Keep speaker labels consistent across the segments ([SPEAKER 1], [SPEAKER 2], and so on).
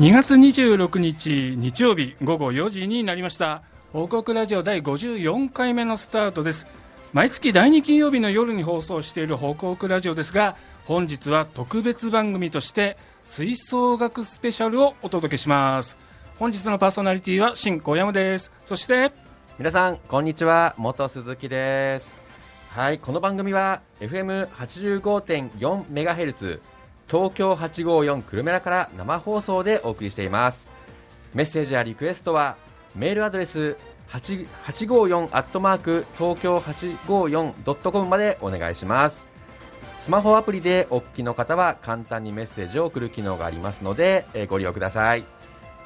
[SPEAKER 1] 2月26日日曜日午後4時になりました。報告ラジオ第54回目のスタートです。毎月第2金曜日の夜に放送している報告ラジオですが本日は特別番組として吹奏楽スペシャルをお届けします。本日のパーソナリティは新小山です。そして
[SPEAKER 2] 皆さんこんにちは。元鈴木です。はいこの番組は FM85.4 メガヘルツ東京854久留米らから生放送でお送りしています。メッセージやリクエストはメールアドレス854アットマーク東京 854.com までお願いします。スマホアプリでお聞きの方は簡単にメッセージを送る機能がありますのでえご利用ください。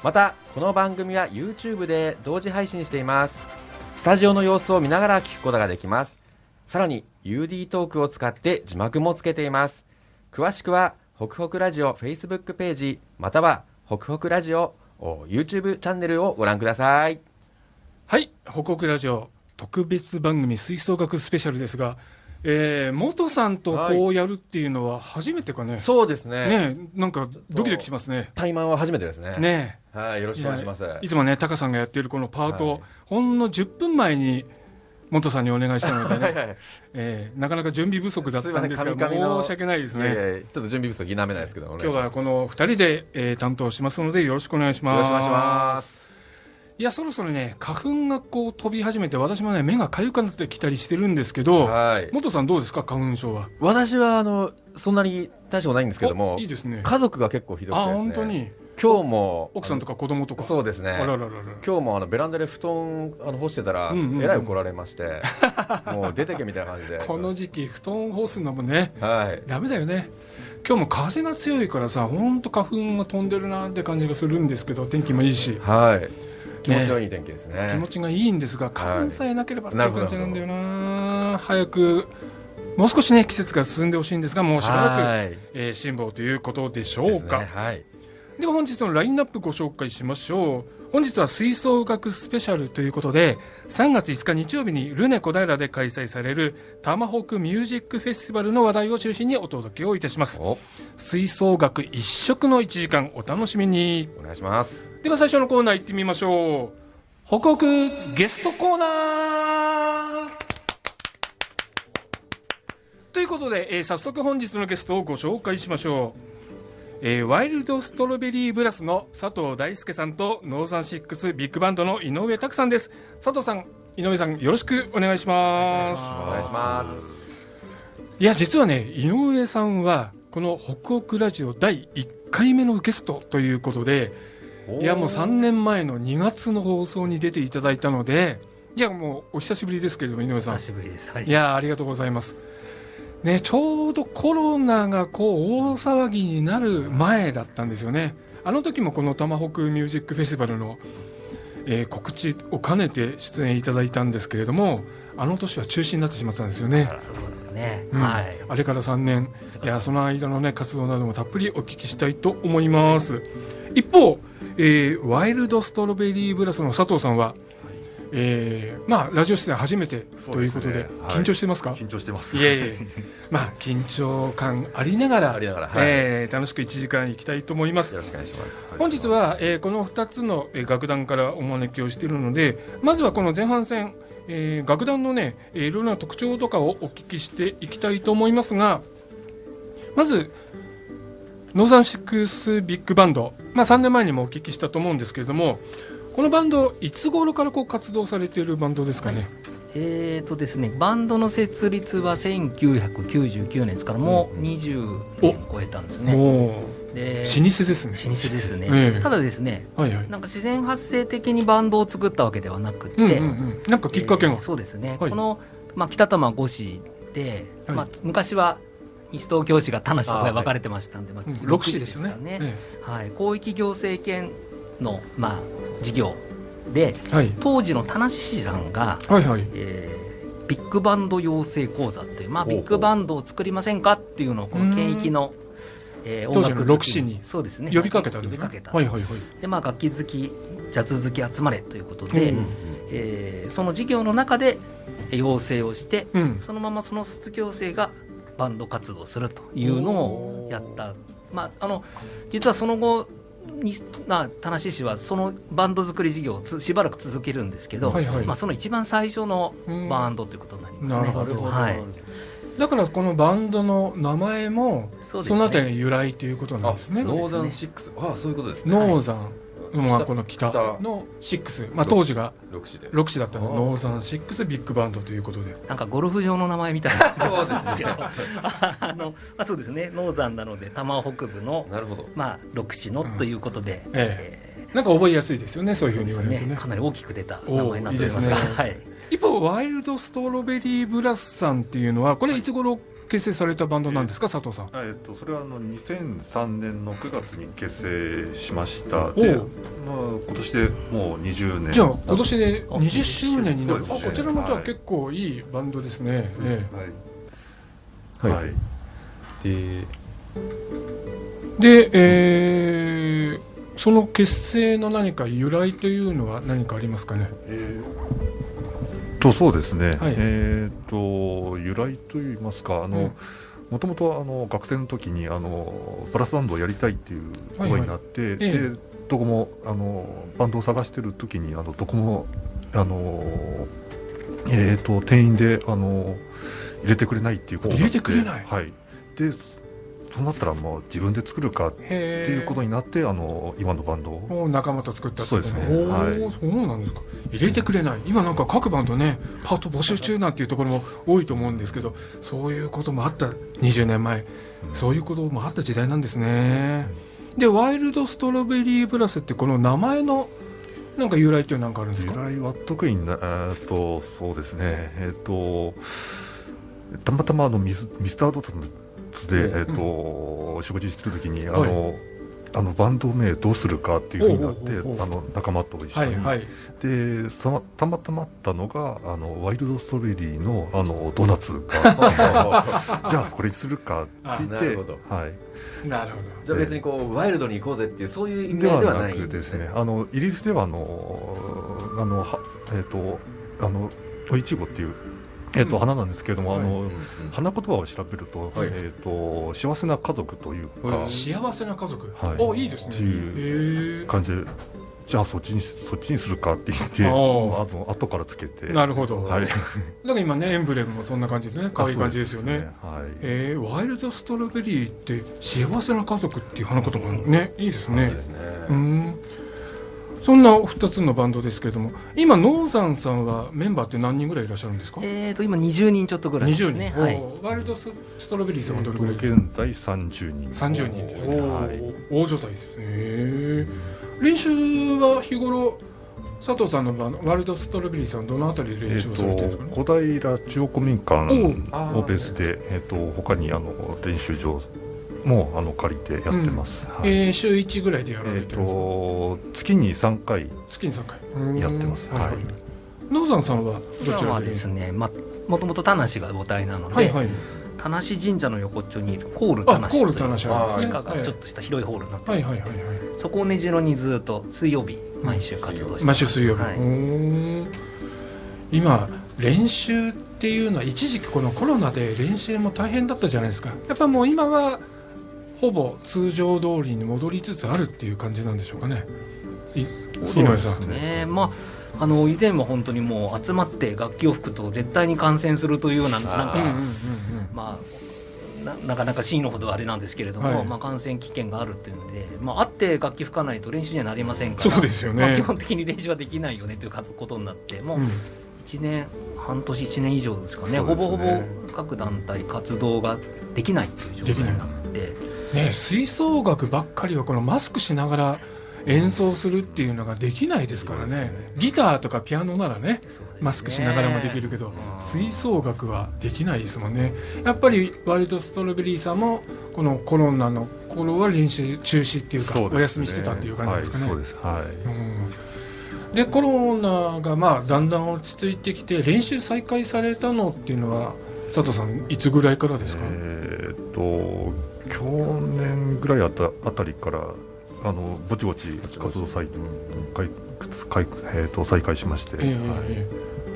[SPEAKER 2] またこの番組は YouTube で同時配信しています。スタジオの様子を見ながら聞くことができます。さらに UD トークを使って字幕もつけています。詳しくはホクホクラジオ Facebook ページまたはホクホクラジオお YouTube チャンネルをご覧ください。
[SPEAKER 1] はい報告ラジオ特別番組吹奏楽スペシャルですが、えー、元さんとこうやるっていうのは初めてかね、
[SPEAKER 2] そうですね。
[SPEAKER 1] ねえなんかドキドキしますね。
[SPEAKER 2] 対マンは初めてですね。
[SPEAKER 1] ね
[SPEAKER 2] はいよろしくお願いします。
[SPEAKER 1] いつもねタカさんがやっているこのパート、
[SPEAKER 2] はい。
[SPEAKER 1] ほんの10分前に元さんにお願いしたのでね、
[SPEAKER 2] はいはい。
[SPEAKER 1] えーなかなか準備不足だったんですが申し訳ないですね。
[SPEAKER 2] いやいやちょっと準備不足否めないですけど
[SPEAKER 1] 今日はこの2人で、えー担当しますのでよろしくお願いします。
[SPEAKER 2] よろしくお願いします。
[SPEAKER 1] いやそろそろね花粉がこう飛び始めて私もね目が痒くなってきたりしてるんですけど
[SPEAKER 2] はい。
[SPEAKER 1] 元さんどうですか花粉症は？
[SPEAKER 2] 私はあのそんなに大したことないんですけども
[SPEAKER 1] おいいですね。
[SPEAKER 2] 家族が結構ひどくて
[SPEAKER 1] あ
[SPEAKER 2] ですね。
[SPEAKER 1] 本当に？
[SPEAKER 2] 今日も
[SPEAKER 1] 奥さんとか子供とか？
[SPEAKER 2] そうですね。
[SPEAKER 1] あらららら。
[SPEAKER 2] 今日もあのベランダで布団あの干してたら、
[SPEAKER 1] うんうんうん。
[SPEAKER 2] えらい怒られましてもう出てけみたいな感じで。
[SPEAKER 1] この時期布団干すのもね
[SPEAKER 2] はい。
[SPEAKER 1] ダメだよね。今日も風が強いからさ本当花粉が飛んでるなって感じがするんですけど天気もいいし。
[SPEAKER 2] はい。気持ちのいい天気ですね。
[SPEAKER 1] 気持ちがいいんですが花粉さえなければっていう
[SPEAKER 2] なるほど
[SPEAKER 1] 感じなんだよな早くもう少しね季節が進んでほしいんですがもうしばらく、
[SPEAKER 2] はい。
[SPEAKER 1] えー辛抱ということでしょうか。
[SPEAKER 2] ね。はい
[SPEAKER 1] では本日のラインナップご紹介しましょう。本日は吹奏楽スペシャルということで3月5日日曜日にルネ小平で開催されるタマホクミュージックフェスティバルの話題を中心にお届けをいたします。
[SPEAKER 2] お。
[SPEAKER 1] 吹奏楽一色の1時間お楽しみに。
[SPEAKER 2] お願いします。
[SPEAKER 1] では最初のコーナー行ってみましょう。報告ゲストコーナー。ということで、えー早速本日のゲストをご紹介しましょう、えーワイルドストロベリーブラスの佐藤大輔さんとノーザンシックスビッグバンドの井上拓さんです。佐藤さん井上さんよろしくお願いします。
[SPEAKER 2] お願いします。
[SPEAKER 1] いや実はね井上さんはこの「ほくほくラジオ」第1回目のゲストということでいやもう3年前の2月の放送に出ていただいたのでいやもうお久しぶりですけれども井上さん。
[SPEAKER 3] 久しぶりです。はい。
[SPEAKER 1] いやありがとうございますねちょうどコロナがこう大騒ぎになる前だったんですよね。あの時もこの「タマホクミュージックフェスティバルの」えー告知を兼ねて出演いただいたんですけれどもあの年は中止になってしまったんですよね。
[SPEAKER 3] そうですね。
[SPEAKER 1] うん。
[SPEAKER 3] はい。
[SPEAKER 1] あれから3年。いやその間の、ね、活動などもたっぷりお聞きしたいと思います。一方、えーワイルドストロベリーブラスの佐藤さんは、えーまあ、ラジオ出演初めてということで
[SPEAKER 4] ね。はい。
[SPEAKER 1] 緊張してますか、
[SPEAKER 4] 緊張してます。
[SPEAKER 1] いえいえ。まあ緊張感ありながら
[SPEAKER 2] ありながらはい。
[SPEAKER 1] えー楽しく1時間いきたいと思います。
[SPEAKER 2] よろしくお願いします。
[SPEAKER 1] 本日は、えーこの2つの、えー楽団からお招きをしているのでまずはこの前半戦、えー楽団のね、えーいろいろな特徴とかをお聞きしていきたいと思いますがまずノーザンシックスビッグバンド、まあ、3年前にもお聞きしたと思うんですけれどもこのバンドいつ頃からこう活動されているバンドですかね、
[SPEAKER 3] えーとですね、バンドの設立は1999年ですから、もう20年超えたんですね。
[SPEAKER 1] も
[SPEAKER 3] で
[SPEAKER 1] う老舗ですね。
[SPEAKER 3] 老舗ですね、
[SPEAKER 1] ええ。
[SPEAKER 3] ただですね、
[SPEAKER 1] はいはい。
[SPEAKER 3] なんか自然発生的にバンドを作ったわけではなくて、
[SPEAKER 1] うんうんうん、なんかきっかけが、
[SPEAKER 3] えーそうですね、
[SPEAKER 1] はい。
[SPEAKER 3] この、まあ、北玉五市で、
[SPEAKER 1] はい。
[SPEAKER 3] まあ、昔は西東京市が田無とかで分かれてましたんで、まあ
[SPEAKER 1] うん。
[SPEAKER 3] 六
[SPEAKER 1] 六
[SPEAKER 3] 市
[SPEAKER 1] 市ですよね。
[SPEAKER 3] かね、
[SPEAKER 1] え
[SPEAKER 3] はい、広域行政権の、まあ、事業。で
[SPEAKER 1] えはい、
[SPEAKER 3] 当時の田無市さんが、
[SPEAKER 1] はいはい。
[SPEAKER 3] えービッグバンド養成講座っていう、まあ、ビッグバンドを作りませんかっていうのをこの県域の、えー
[SPEAKER 1] 当時の
[SPEAKER 3] 音楽好き
[SPEAKER 1] 六市に。
[SPEAKER 3] そうですね。
[SPEAKER 1] 呼びかけたんですね。
[SPEAKER 3] 呼びかけた、
[SPEAKER 1] はいはいはい。
[SPEAKER 3] で、まあ、楽器好きジャズ好き集まれということで、
[SPEAKER 1] うん
[SPEAKER 3] えーその授業の中でえー養成をして
[SPEAKER 1] うん。
[SPEAKER 3] そのままその卒業生がバンド活動するというのをやった、まあ、あの実はその後にな田無市はそのバンド作り事業をつしばらく続けるんですけど、
[SPEAKER 1] はいはい。
[SPEAKER 3] まあ、その一番最初のバンドということになりますね。
[SPEAKER 1] なるほど。
[SPEAKER 3] はい、
[SPEAKER 1] だからこのバンドの名前も
[SPEAKER 3] そね。
[SPEAKER 1] そのあたりが由来ということなん
[SPEAKER 2] あ
[SPEAKER 1] ですね。
[SPEAKER 3] そう
[SPEAKER 2] ノーザンシックス。あそういうことですね。
[SPEAKER 1] ノーザン、まあ、この北
[SPEAKER 2] 北。
[SPEAKER 1] の6、まあ、当時が
[SPEAKER 2] 六市で。
[SPEAKER 1] 6市だったの。でノーザン6ビッグバンドということで。
[SPEAKER 3] なんかゴルフ場の名前みたいな。
[SPEAKER 2] そうです
[SPEAKER 3] けど。あの、まあ、そうですね。ノーザンなので多摩北部の、
[SPEAKER 2] なるほど。
[SPEAKER 3] まあ、六市のということで、
[SPEAKER 1] え
[SPEAKER 3] え。
[SPEAKER 1] なんか覚えやすいですよねそう
[SPEAKER 3] ー
[SPEAKER 1] いうふうに言われるとね。
[SPEAKER 3] そうですかなり大きく出た名前になっておりますが。
[SPEAKER 1] ね。
[SPEAKER 3] はい、
[SPEAKER 1] 一方ワイルドストロベリーブラスさんっていうのはこれいつ頃結成されたバンドなんですか佐藤さん？
[SPEAKER 4] えっと、それはあの2003年の9月に結成しました。
[SPEAKER 1] お
[SPEAKER 4] で、
[SPEAKER 1] う
[SPEAKER 4] まあ、今年でもう20年。
[SPEAKER 1] じゃあ今年で20周年になる。
[SPEAKER 4] ね。
[SPEAKER 1] あこちらもじゃあ
[SPEAKER 4] はい。
[SPEAKER 1] 結構いいバンドですね、え
[SPEAKER 4] はい、
[SPEAKER 2] はい。
[SPEAKER 4] はい。
[SPEAKER 2] で
[SPEAKER 1] えで、えーその結成の何か由来というのは何かありますかね？
[SPEAKER 4] えーとそうですね、
[SPEAKER 1] はい。
[SPEAKER 4] えっと由来といいますかあ
[SPEAKER 1] うん。
[SPEAKER 4] のもともとあの学生の時にあのブラスバンドをやりたいっていう声になって、
[SPEAKER 1] ええ。
[SPEAKER 4] でどこもあのバンドを探してる時にあのどこもあの、えー、と店員であの入れてくれないっていうことになって。
[SPEAKER 1] 入れてくれない。
[SPEAKER 4] はい。でそうなったらもう自分で作るかっていうことになってあの今のバンドを。
[SPEAKER 1] 仲間と作った
[SPEAKER 4] そうですね。はい。
[SPEAKER 1] そうなんですか。入れてくれない。今なんか各バンドねパート募集中なんていうところも多いと思うんですけどそういうこともあった。20年前。そういうこともあった時代なんですね。でワイルドストロベリーブラスってこの名前のなんか由来っていうのかあるんです
[SPEAKER 4] 由
[SPEAKER 1] か
[SPEAKER 4] 来は特になえーっとそうですね。えーっとたまたまあのミスミスタードーナツで、
[SPEAKER 2] うん。
[SPEAKER 4] えーっと食事してる時にあの、あのバンド名どうするかっていうふうになって
[SPEAKER 1] おうおうおうおう
[SPEAKER 4] あの仲間と一緒に、
[SPEAKER 1] はいはい。
[SPEAKER 4] でそのたまたまあったのがあのワイルドストロベリーのあのドーナツが じゃあこれにするかって言
[SPEAKER 2] あ
[SPEAKER 4] って
[SPEAKER 2] なるほど。
[SPEAKER 4] はい。
[SPEAKER 1] なるほ
[SPEAKER 2] じゃあ別にこうワイルドに行こうぜっていうそういう意味
[SPEAKER 4] では
[SPEAKER 2] 合いではな
[SPEAKER 4] ないくで
[SPEAKER 2] んですすね
[SPEAKER 4] ね、あのイギリスではあのあのはえっ、とあのおいちごっていうえっ、と、
[SPEAKER 1] うん。
[SPEAKER 4] 花なんですけれども、あの、
[SPEAKER 2] うんうん
[SPEAKER 4] 花言葉を調べると、
[SPEAKER 2] はい。
[SPEAKER 4] えっ、と幸せな家族というか、
[SPEAKER 2] はい。
[SPEAKER 1] 幸せな家族、
[SPEAKER 4] はい。
[SPEAKER 1] おいいですね。
[SPEAKER 4] っていう感じで。じゃあそっちにそっちにするかって言って、あの後からつけて、
[SPEAKER 1] なるほど、
[SPEAKER 4] はい、
[SPEAKER 1] だから今ねエンブレムもそんな感じでね可愛い感じですよね。
[SPEAKER 4] すね
[SPEAKER 1] えー、ワイルドストロベリーって幸せな家族っていう花言葉ねいいですね。
[SPEAKER 2] いいですね。
[SPEAKER 1] うんそんな2つのバンドですけれども今ノーザンさんはメンバーって何人ぐらいいらっしゃるんですか？
[SPEAKER 3] えー、と今20人ちょっとぐらいです
[SPEAKER 1] 20人、
[SPEAKER 3] ね、はい、
[SPEAKER 1] ワイルドストロベリーさんはどれぐらい
[SPEAKER 4] えーと現在30人。
[SPEAKER 1] 30人。ですね、
[SPEAKER 4] はい。
[SPEAKER 1] 大所帯ですね。練習は日頃佐藤さんのバンドワイルドストロベリーさんどのあたりで
[SPEAKER 4] え
[SPEAKER 1] 練習をされてるんですかね、
[SPEAKER 4] ーと小平中央公民館をベースで、えー、と他にあの練習場もあの借りてやってます、はい。
[SPEAKER 1] えー週1ぐらいでやられ
[SPEAKER 4] えー、
[SPEAKER 1] てるんですか、
[SPEAKER 4] と月に3回。
[SPEAKER 1] 月に3回。
[SPEAKER 4] やってます。
[SPEAKER 1] うん。はい。はい
[SPEAKER 4] はい
[SPEAKER 1] ノーザンさんはどち
[SPEAKER 3] 今は
[SPEAKER 1] らで
[SPEAKER 3] ですね、まあ、もともと田無が母体なので、
[SPEAKER 1] はいはい。
[SPEAKER 3] 田無神社の横っちょにいるコール田無
[SPEAKER 1] あコール田無あるん
[SPEAKER 2] あ
[SPEAKER 1] ですね。
[SPEAKER 3] 地下がちょっとした広いホールになってる、
[SPEAKER 1] はいはいはいはい。
[SPEAKER 3] そこを根城にずっと水曜日毎週活動して
[SPEAKER 1] 毎週水曜日、
[SPEAKER 3] はい。
[SPEAKER 1] 今練習っていうのは一時期このコロナで練習も大変だったじゃないですか。やっぱもう今はほぼ通常通りに戻りつつあるっていう感じなんでしょうかね。
[SPEAKER 3] ね。まああの以前は本当にもう集まって楽器を吹くと絶対に感染するというようななんか、まあななかなか真のほどあれなんですけれども、
[SPEAKER 1] はい。
[SPEAKER 3] まあ、感染危険があるっていうので、まあ、会って楽器吹かないと練習にはなりませんから
[SPEAKER 1] そうですよね。
[SPEAKER 3] まあ、基本的に練習はできないよねということになってもう
[SPEAKER 1] うん。
[SPEAKER 3] 1年半年1年以上ですかね。
[SPEAKER 4] ね。
[SPEAKER 3] ほぼほぼ各団体活動ができないという状態になって
[SPEAKER 1] ね吹奏楽ばっかりはこのマスクしながら演奏するっていうのができないですからね。ギターとかピアノならね
[SPEAKER 3] ね。
[SPEAKER 1] マスクしながらもできるけど
[SPEAKER 3] うん。
[SPEAKER 1] 吹奏楽はできないですもんね。やっぱりワイルドストロベリーさんもこのコロナの頃は練習中止っていうか
[SPEAKER 4] ね。
[SPEAKER 1] お休みしてたっていう感じですかね、
[SPEAKER 4] はい、です。はい。
[SPEAKER 1] うん。でコロナがまあだんだん落ち着いてきて練習再開されたのっていうのは佐藤さんいつぐらいからですか、
[SPEAKER 4] えーっと去年ぐらいあたあたりからあのぼちぼち活動再開開えーっと再開しまして、
[SPEAKER 1] ええ
[SPEAKER 4] はい。
[SPEAKER 1] え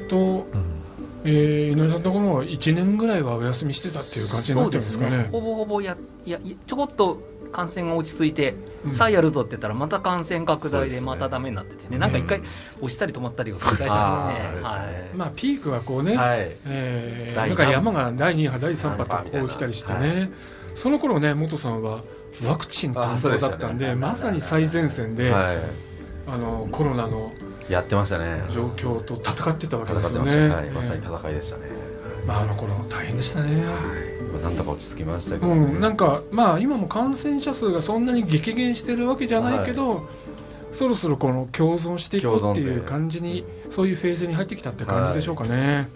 [SPEAKER 1] えと、
[SPEAKER 4] うん。
[SPEAKER 1] えー井上さんのところも1年ぐらいはお休みしてたっていう感じになってるんですかね。
[SPEAKER 3] そうほぼほぼやいやいちょこっと感染が落ち着いて、
[SPEAKER 1] うん。
[SPEAKER 3] さあやるぞって言ったらまた感染拡大
[SPEAKER 4] で
[SPEAKER 3] またダメになっててね。なんか一回押したり止まったりを繰り返しましたね。
[SPEAKER 2] あー
[SPEAKER 3] は
[SPEAKER 2] ですね。
[SPEAKER 1] まあ、ピークはこうね、
[SPEAKER 2] はい。
[SPEAKER 1] えー
[SPEAKER 2] 第
[SPEAKER 1] なんか山が第2波、第3波とこう来たりしてね、
[SPEAKER 2] は
[SPEAKER 1] その頃ね、元さんはワクチン担当だったんで、
[SPEAKER 2] ね
[SPEAKER 1] まさに最前線で、
[SPEAKER 2] は
[SPEAKER 1] あのコロナの
[SPEAKER 2] い、やってましたね。
[SPEAKER 1] 状況と戦ってたわけ
[SPEAKER 2] 戦
[SPEAKER 1] ですよね。
[SPEAKER 2] はい、まさに
[SPEAKER 1] えー
[SPEAKER 2] 戦いでしたね、
[SPEAKER 1] まあ、あの頃大変でしたね。
[SPEAKER 2] まあなんとか落ち着きましたけど、
[SPEAKER 1] うん、なんか、まあ、今も感染者数がそんなに激減してるわけじゃないけど、そろそろこの共存していこうっていう感じに、そういうフェーズに入ってきたって感じでしょうかね。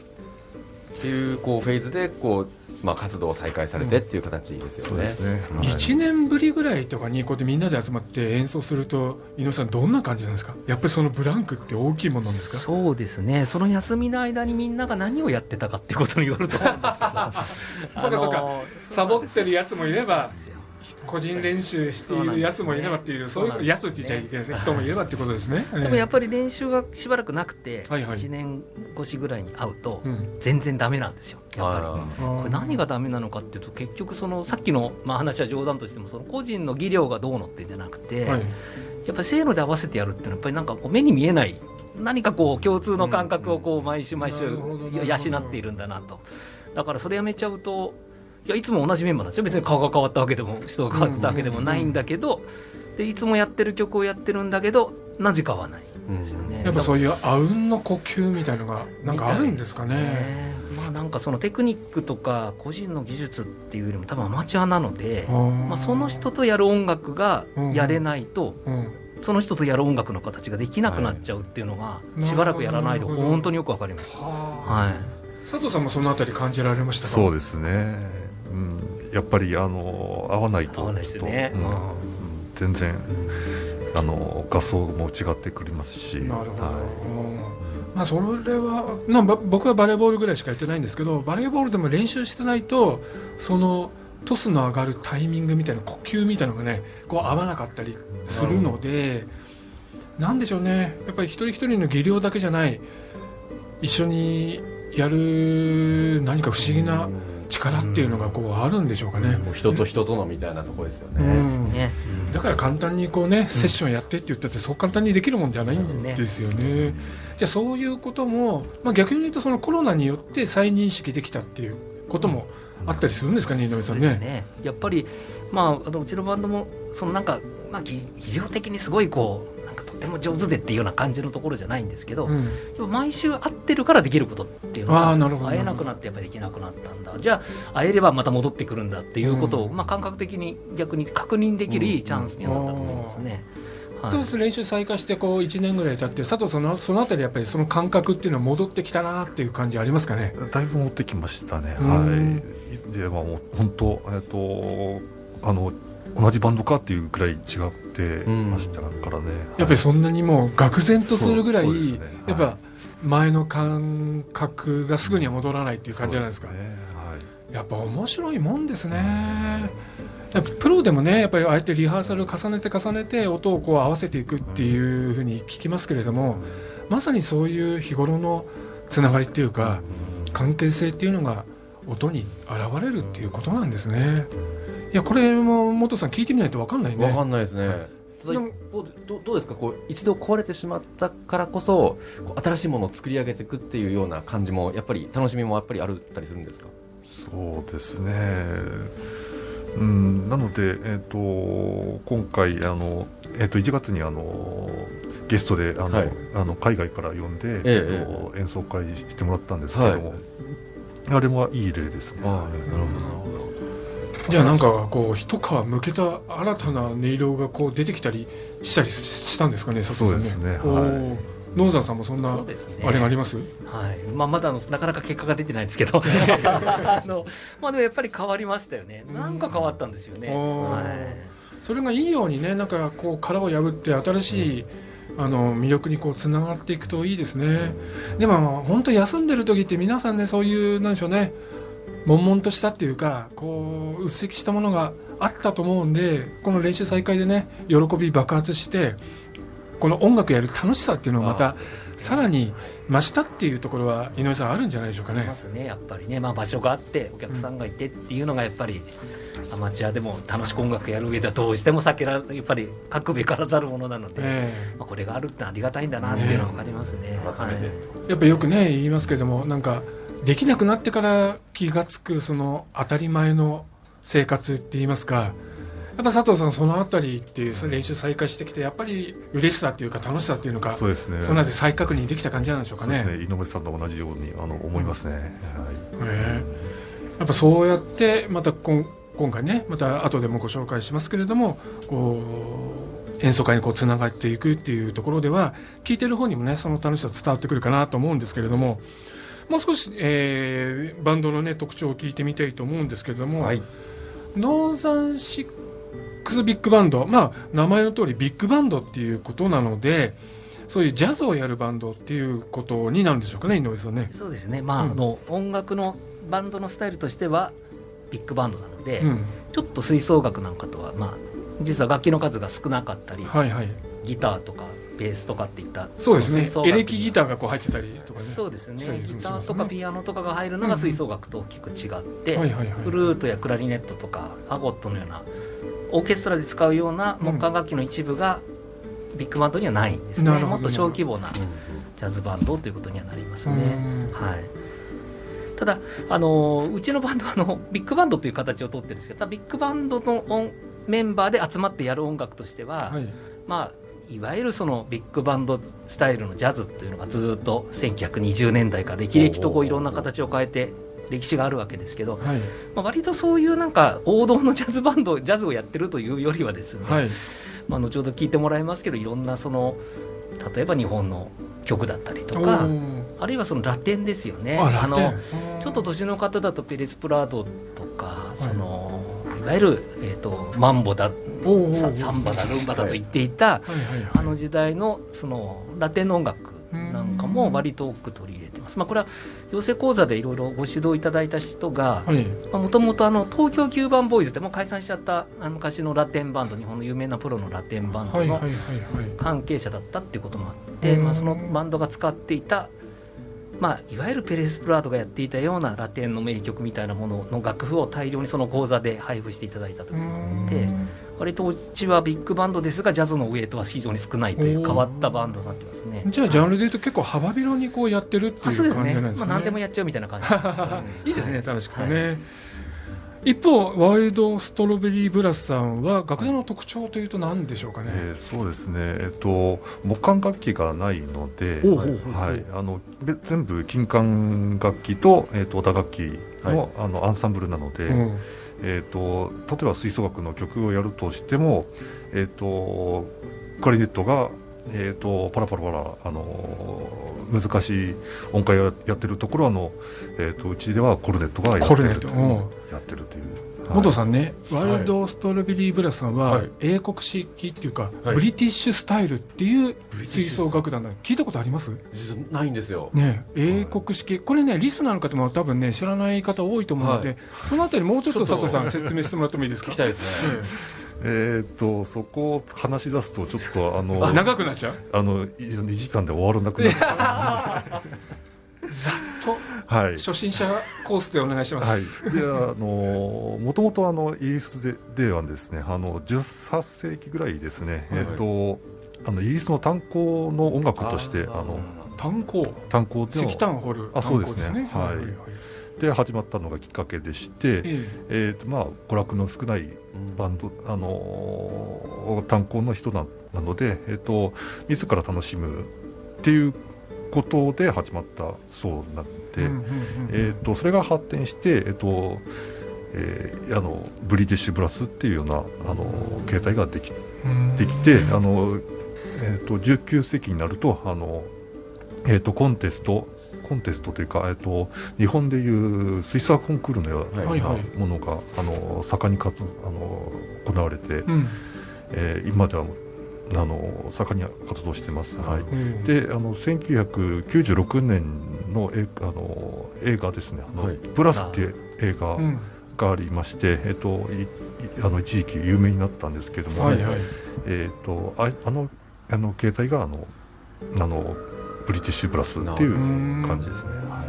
[SPEAKER 2] っていうこうフェーズでこう、まあ、活動を再開されてっていう形ですよね。
[SPEAKER 4] そうです。ね、はい
[SPEAKER 1] 1年ぶりぐらいとかにこうやってみんなで集まって演奏すると井上さんどんな感じなんですか？やっぱりそのブランクって大きいものなんですか？
[SPEAKER 3] そうですね。その休みの間にみんなが何をやってたかっていうことによると思うんですけど。
[SPEAKER 1] そうかそうか。サボってるやつもいれば個人練習しているやつもいればっていうそういうやつって言っちゃいけないですね。人もいればってことですね、
[SPEAKER 3] でもやっぱり練習がしばらくなくて、
[SPEAKER 1] はいはい。
[SPEAKER 3] 1年越しぐらいに会うと、
[SPEAKER 1] うん。
[SPEAKER 3] 全然ダメなんですよ、やっぱり。
[SPEAKER 2] あ
[SPEAKER 3] これ何がダメなのかっていうと結局そのさっきの、まあ、話は冗談としてもその個人の技量がどうのってんじゃなくて、
[SPEAKER 1] はい。
[SPEAKER 3] やっぱりせーので合わせてやるっていうのはやっぱりなんかこう目に見えない何かこう共通の感覚をこう毎週毎週養っているんだなと。だからそれやめちゃうといやいつも同じメンバーなんですよ。別に顔が変わったわけでも人が変わったわけでもないんだけどでいつもやってる曲をやってるんだけどなぜかはないんですよね。
[SPEAKER 1] やっぱそういうあうんの呼吸みたいのがなんかあるんですかね。
[SPEAKER 3] ね。まあなんかそのテクニックとか個人の技術っていうよりも多分アマチュアなので、まあ、その人とやる音楽がやれないと、
[SPEAKER 1] うん。
[SPEAKER 3] その人とやる音楽の形ができなくなっちゃうっていうのが、
[SPEAKER 1] い。
[SPEAKER 3] しばらくやらないと本当によくわかりました。
[SPEAKER 1] は
[SPEAKER 3] はい。
[SPEAKER 1] あ佐藤さんもそのあたり感じられましたか？
[SPEAKER 4] そうですね、うん、やっぱりあの合わないと
[SPEAKER 3] 合わないですよねうん
[SPEAKER 4] うん。うん。全然あの合奏も違ってくりますし。
[SPEAKER 1] なるほど、
[SPEAKER 4] は
[SPEAKER 1] うん。まあ、それはな僕はバレーボールぐらいしかやってないんですけどバレーボールでも練習してないとそのトスの上がるタイミングみたいな呼吸みたいなのがねこう合わなかったりするので、なんでしょうね。やっぱり一人一人の技量だけじゃない。一緒にやる何か不思議な力っていうのがこうあるんでしょうかね。
[SPEAKER 2] もう人と人とのみたいなところですよ
[SPEAKER 1] う
[SPEAKER 2] ね。
[SPEAKER 1] ん
[SPEAKER 3] ね
[SPEAKER 1] だから簡単にこうね、セッションやってって言ったってそう簡単にできるもんじゃないんですよね。じゃあそういうことも、まあ、逆に言うとそのコロナによって再認識できたっていうこともあったりするんですかね、井上さ
[SPEAKER 3] そ
[SPEAKER 1] んね。
[SPEAKER 3] ねやっぱり、まあ、あのうちのバンドもそのなんか、まあ、技技量的にすごいこうても上手でっていうような感じのところじゃないんですけど、
[SPEAKER 1] うん。
[SPEAKER 3] でも毎週会ってるからできることっていうのが
[SPEAKER 1] あーなるほど
[SPEAKER 3] 会えなくなってやっぱりできなくなったんだ。じゃあ会えればまた戻ってくるんだっていうことを、
[SPEAKER 1] うん。
[SPEAKER 3] まあ、感覚的に逆に確認できるいいチャンスにはなったと思いますね。はい。
[SPEAKER 1] 一つ練習再開してこう1年ぐらい経って佐藤さんのそのあたりやっぱりその感覚っていうのは戻ってきたなっていう感じありますかね？
[SPEAKER 4] だいぶ持ってきましたね、
[SPEAKER 1] うん。
[SPEAKER 4] はい、でまあもう本当、えっと、あの同じバンドかっていうくらい違ってましたからね、
[SPEAKER 1] やっぱりそんなにもう愕然とするぐらい、
[SPEAKER 4] そうそうですね。
[SPEAKER 1] やっぱ前の感覚がすぐには戻らないっていう感じじゃないですか？
[SPEAKER 4] そうね。はい。
[SPEAKER 1] やっぱ面白いもんですね。やっぱプロでもね、やっぱりああやってリハーサル重ねて重ねて音をこう合わせていくっていうふうに聞きますけれども、まさにそういう日頃のつながりっていうか、関係性っていうのが音に現れるっていうことなんですね。いや、これも元さん聞いてみないと分かんないね。
[SPEAKER 2] わかんないですね。ただ
[SPEAKER 1] でも
[SPEAKER 2] 一方でどどうですか？こう一度壊れてしまったからこそこう新しいものを作り上げていくっていうような感じもやっぱり楽しみもやっぱりあるったりするんですか？
[SPEAKER 4] そうですね、うん、なので、えー、と今回あの、えー、と1月にあのゲストであの、
[SPEAKER 2] はい。
[SPEAKER 4] あの海外から呼んで、
[SPEAKER 2] ええ
[SPEAKER 4] えーと演奏会してもらったんですけども、あれはいい例ですね。
[SPEAKER 2] ああなるほどなるほど
[SPEAKER 1] じゃあなんかこう一皮むけた新たな音色がこう出てきたりしたりしたんですかね、佐藤さん
[SPEAKER 4] そうですね
[SPEAKER 1] お
[SPEAKER 4] はい。
[SPEAKER 1] ー。ノーザンさんもそんな
[SPEAKER 3] そうですね。
[SPEAKER 1] あれがあります？
[SPEAKER 3] はい。まあ、まだあのなかなか結果が出てないんですけど。あの、まあ、でもやっぱり変わりましたよね。なんか変わったんですよね、はい。
[SPEAKER 1] それがいいようにねなんかこう殻を破って新しい、あの魅力にこうつながっていくといいですね、でも本当休んでる時って皆さんねそういうなんでしょうね悶々としたっていうかこううっせきしたものがあったと思うんでこの練習再開でね喜び爆発してこの音楽やる楽しさっていうのがまたさらに増したっていうところは井上さんあるんじゃないでしょうかね。
[SPEAKER 3] ありますねやっぱりね、まあ、場所があってお客さんがいてっていうのがやっぱりアマチュアでも楽しく音楽やる上ではどうしても避けられやっぱり覚べからざるものなので、
[SPEAKER 1] え
[SPEAKER 3] まあ、これがあるってのはありがたいんだなっていうのが分かりますね。
[SPEAKER 2] 改めて。
[SPEAKER 3] はい。
[SPEAKER 1] えやっぱよくね言いますけれどもなんかできなくなってから気がつくその当たり前の生活って言いますかやっぱ佐藤さんそのあたりっていう練習再開してきてやっぱり嬉しさっていうか楽しさっていうのか
[SPEAKER 4] そうですね。
[SPEAKER 1] そのあたり再確認できた感じなんでしょうかね。
[SPEAKER 4] そうですね。井上さんと同じようにあの思いますね、はい。
[SPEAKER 1] ええ。やっぱそうやってまた今今回ねまた後でもご紹介しますけれどもこう演奏会にこうつながっていくっていうところでは聴いてる方にもねその楽しさ伝わってくるかなと思うんですけれどももう少し、えーバンドのね特徴を聞いてみたいと思うんですけれども、
[SPEAKER 2] はい。
[SPEAKER 1] ノーザンシックスビッグバンドまあ名前の通りビッグバンドっていうことなのでそういうジャズをやるバンドっていうことになるんでしょうかね井上さんね。
[SPEAKER 3] そうですね、まあ
[SPEAKER 1] うん。
[SPEAKER 3] あの音楽のバンドのスタイルとしてはビッグバンドなので、
[SPEAKER 1] うん、
[SPEAKER 3] ちょっと吹奏楽なんかとは、まあ、実は楽器の数が少なかったり、
[SPEAKER 1] はいはい。
[SPEAKER 3] ギターとかベースとかっていった
[SPEAKER 1] そうですね。エレキギターがこう入ってたりとかね。
[SPEAKER 3] そうですね。ギターとかピアノとかが入るのが吹奏楽と大きく違って、フルートやクラリネットとかファゴットのようなオーケストラで使うような木管楽器の一部がビッグバンドにはないんですね、もっと小規模なジャズバンドということにはなりますね。
[SPEAKER 1] うん。
[SPEAKER 3] はい。ただあのうちのバンドはあのビッグバンドという形をとってるんですけどビッグバンドの音メンバーで集まってやる音楽としては、
[SPEAKER 1] はい。
[SPEAKER 3] まあ、いわゆるそのビッグバンドスタイルのジャズっていうのがずっと1920年代から歴々とこういろんな形を変えて歴史があるわけですけど、
[SPEAKER 1] はい。
[SPEAKER 3] まあ、割とそういうなんか王道のジャズバンドジャズをやってるというよりはですね、
[SPEAKER 1] はい。
[SPEAKER 3] まあ、後ほど聞いてもらいますけどいろんなその例えば日本の曲だったりと
[SPEAKER 1] お
[SPEAKER 3] か
[SPEAKER 1] ー。
[SPEAKER 3] あるいはそのラテンですよね。
[SPEAKER 1] あ
[SPEAKER 3] のちょっと年の方だとペレス・プラードとか、そのいわゆる、えー、とマンボだササンバだルンバだと言っていた、あの時代のそのラテンの音楽なんかも割と多く取り入れてます。まあ、これは養成講座でいろいろご指導いただいた人が
[SPEAKER 1] はい。
[SPEAKER 3] もともと東京キューバンボーイズってもう解散しちゃったあの昔のラテンバンド日本の有名なプロのラテンバンドの関係者だったっていうこともあって、
[SPEAKER 1] うん。
[SPEAKER 3] まあ、そのバンドが使っていた、まあ、いわゆるペレス・プラードがやっていたようなラテンの名曲みたいなものの楽譜を大量にその講座で配布していただいたということがあって割とうちはビッグバンドですがジャズのウエイトは非常に少ないという変わったバンドになってますね。
[SPEAKER 1] じゃあジャンルでいうと結構幅広にこうやってるっていう感じなんですかね。
[SPEAKER 3] まあ、何でもやっちゃうみたいな感じ
[SPEAKER 1] いいですね楽しくてね、一方ワイルドストロベリーブラスさんは楽団の特徴というと何でしょうかね、
[SPEAKER 4] えーそうですね、えっと、木管楽器がないので、はい。あのべ全部金管楽器と,、えっと打楽器の,、あのアンサンブルなので、
[SPEAKER 1] うん。
[SPEAKER 4] えっと例えば吹奏楽の曲をやるとしても、えっとクラリネットが、えっとパラパラパラ、あの難しい音階をやってるところはあの、えっとうちではコルネットがやってると。いう
[SPEAKER 1] ト。うん
[SPEAKER 4] やってるという。
[SPEAKER 1] 元さんね、ワイルドストロベリーブラスさんは、
[SPEAKER 2] はい。
[SPEAKER 1] 英国式っていうか、
[SPEAKER 2] はい。
[SPEAKER 1] ブリティッシュスタイルっていう吹奏楽団だ聞いたことあります？
[SPEAKER 2] 実はないんですよ。
[SPEAKER 1] ね英国式、これねリスナーの方も多分ね知らない方多いと思うので、
[SPEAKER 2] はい。
[SPEAKER 1] そのあたりもうちょっと佐藤さん説明してもらってもいいですか？
[SPEAKER 2] 聞きたいですね。
[SPEAKER 4] えっとそこを話し出すとちょっとあの
[SPEAKER 1] あ長くなっちゃう？
[SPEAKER 4] あの2時間で終わらなくなる
[SPEAKER 1] ざっと
[SPEAKER 4] はい。
[SPEAKER 1] 初心者コースでお願いします、
[SPEAKER 4] はい、であのもともとあのイギリスでではですねあの18世紀ぐらいですね、
[SPEAKER 2] はいはい。
[SPEAKER 4] えっとあのイギリスの炭鉱の音楽としてあの
[SPEAKER 1] 炭鉱。
[SPEAKER 4] 炭鉱での
[SPEAKER 1] 石炭掘る
[SPEAKER 4] あそうですね。
[SPEAKER 1] 炭鉱
[SPEAKER 4] はい。で始まったのがきっかけでして、
[SPEAKER 1] え
[SPEAKER 4] え。ーとまあ、娯楽の少ないバンド、あのー炭鉱の人ななので、えー、と自ら楽しむっていうことで始まったそうなんで、
[SPEAKER 1] え
[SPEAKER 4] ー、とそれが発展して、えーとえーあのブリティッシュブラスっていうようなあの形態ができ
[SPEAKER 1] うん。
[SPEAKER 4] できてあの、えー、と19世紀になるとあの、えー、とコンテストコンテストというか、えー、と日本でいう吹奏楽コンクールのような
[SPEAKER 1] はいはい。
[SPEAKER 4] ものが、あの盛んに活あの行われて、
[SPEAKER 1] うん。
[SPEAKER 4] えー今ではあの盛んに活動してます。はい。
[SPEAKER 1] うん
[SPEAKER 4] であの1996年の映あの映画ですね「あの
[SPEAKER 2] はい。
[SPEAKER 4] プラス」っていう映画
[SPEAKER 1] うん。
[SPEAKER 4] がありまして、えっと、いいあの一時期有名になったんですけども、
[SPEAKER 1] はいはい。
[SPEAKER 4] えっとああのあの携帯があのあのブリティッシュブラスっていう感じですね、は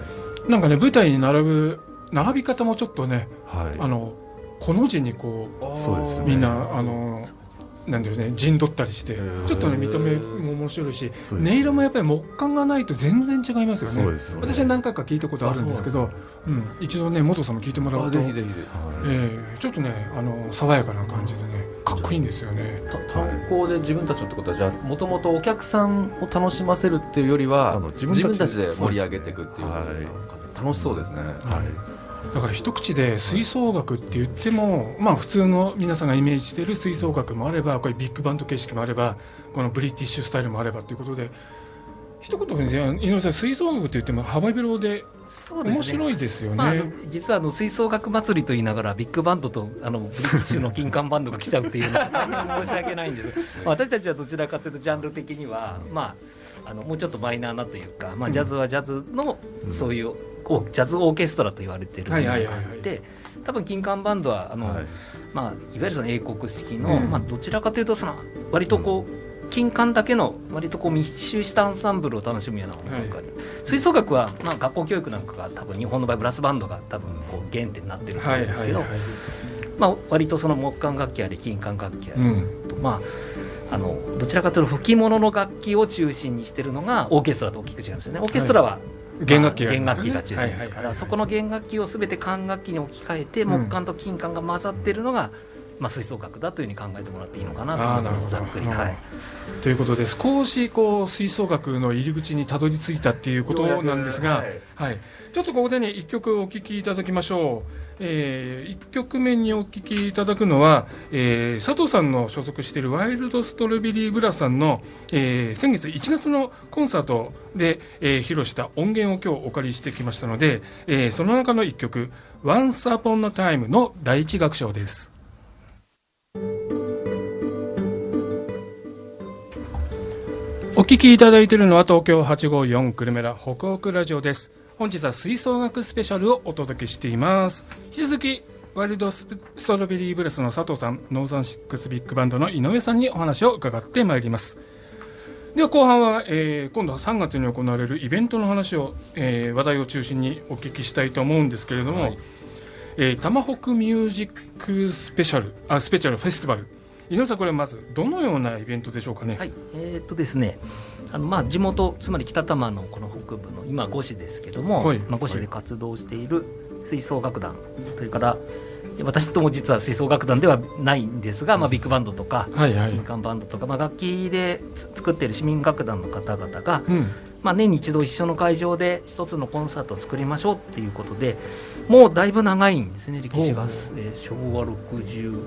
[SPEAKER 1] なんかね舞台に並ぶ並び方もちょっとね
[SPEAKER 4] い、はい、
[SPEAKER 1] あのこの字にこ
[SPEAKER 4] そうですね。
[SPEAKER 1] うみんなあのなんですね陣取ったりして
[SPEAKER 4] ー。
[SPEAKER 1] ちょっとね見た目も面白いし音色もやっぱり木管がないと全然違いますよね。
[SPEAKER 4] ね
[SPEAKER 1] 私は何回か聞いたことあるんですけどうん、一度ね元さんも聞いてもらうと、
[SPEAKER 2] ぜひぜひ。
[SPEAKER 4] はい
[SPEAKER 1] えーちょっとねあの爽やかな感じでねかっこいいんですよね。
[SPEAKER 2] た炭鉱で自分たちのってことはじゃあもともとお客さんを楽しませるっていうよりは
[SPEAKER 4] あの自
[SPEAKER 2] 自
[SPEAKER 4] 分たち
[SPEAKER 2] 分たちで盛り上げていくっていう
[SPEAKER 4] はい。
[SPEAKER 2] 楽しそうですね、
[SPEAKER 4] はい
[SPEAKER 1] だから一口で吹奏楽って言っても、まあ、普通の皆さんがイメージしている吹奏楽もあればこれビッグバンド形式もあればこのブリティッシュスタイルもあればということで一言で、ね、井上さん吹奏楽って言っても幅広で
[SPEAKER 3] そう
[SPEAKER 1] 面白いですよね。
[SPEAKER 3] まあ、実はあの吹奏楽祭りと言いながらビッグバンドとあのブリティッシュの金管バンドが来ちゃうっていうのは大変申し訳ないんです、まあ、私たちはどちらかというとジャンル的には、まあ、あのもうちょっとマイナーなというか、まあ、ジャズはジャズのそういう、おジャズオーケストラと言われてるものがあ
[SPEAKER 1] はいはい。はいはい
[SPEAKER 3] って多分金管バンドはあの、
[SPEAKER 4] はい。
[SPEAKER 3] まあ、いわゆるその英国式の、
[SPEAKER 1] うん。
[SPEAKER 3] まあ、どちらかというとその割とこう、金管だけの割とこう密集したアンサンブルを楽しむような音楽がある、吹奏楽は、まあ、学校教育なんかが多分日本の場合ブラスバンドが多分こう原点になってると思うんですけど、まあ、割とその木管楽器あり金管楽器あり、
[SPEAKER 1] うん。
[SPEAKER 3] とまあ、あのどちらかというと吹き物の楽器を中心にしてるのがオーケストラと大きく違いますよね。オーケストラは、
[SPEAKER 1] 弦楽器が
[SPEAKER 3] 中心ですからそこの弦楽器を全て管楽器に置き換えて
[SPEAKER 1] うん。
[SPEAKER 3] 木管と金管が混ざってるのが、まあ、吹奏楽だというふうに考えてもらっていいのかなと思います。ざっくり、はい、
[SPEAKER 1] ということで少しこう吹奏楽の入り口にたどり着いたっていうことなんですが、はい。ちょっとここでね1曲お聴きいただきましょう、え1曲目にお聴きいただくのは、えー佐藤さんの所属しているワイルドストロベリーブラスさんの、えー先月1月のコンサートで、えー披露した音源を今日お借りしてきましたので、えーその中の1曲「Once Upon a Time」の第一楽章ですお聞きいただいているのは東京854くるめラほくほくラジオです。本日は吹奏楽スペシャルをお届けしています。引き続きワイルドストロベリーブラスの佐藤さんノーザンシックスビッグバンドの井上さんにお話を伺ってまいります。では後半は、えー今度は3月に行われるイベントの話を、えー話題を中心にお聞きしたいと思うんですけれども、
[SPEAKER 2] はい。
[SPEAKER 1] えー、タマホクミュージックスペシャルあスペシャルフェスティバル井上さんこれまずどのようなイベントでしょうかね、
[SPEAKER 3] はい、えーっとですね、あのまあ地元つまり北多摩のこの北部の今五市ですけども、
[SPEAKER 1] はい。
[SPEAKER 3] まあ五市で活動している吹奏楽団、それから私とも実は吹奏楽団ではないんですが、まあビッグバンドとか。
[SPEAKER 1] はいはい。
[SPEAKER 3] 金管バンドとか、まあ、楽器でつ作っている市民楽団の方々が、
[SPEAKER 1] うん。
[SPEAKER 3] まあ、年に一度一緒の会場で一つのコンサートを作りましょうっていうことでもうだいぶ長いんですね歴史が、えー昭和60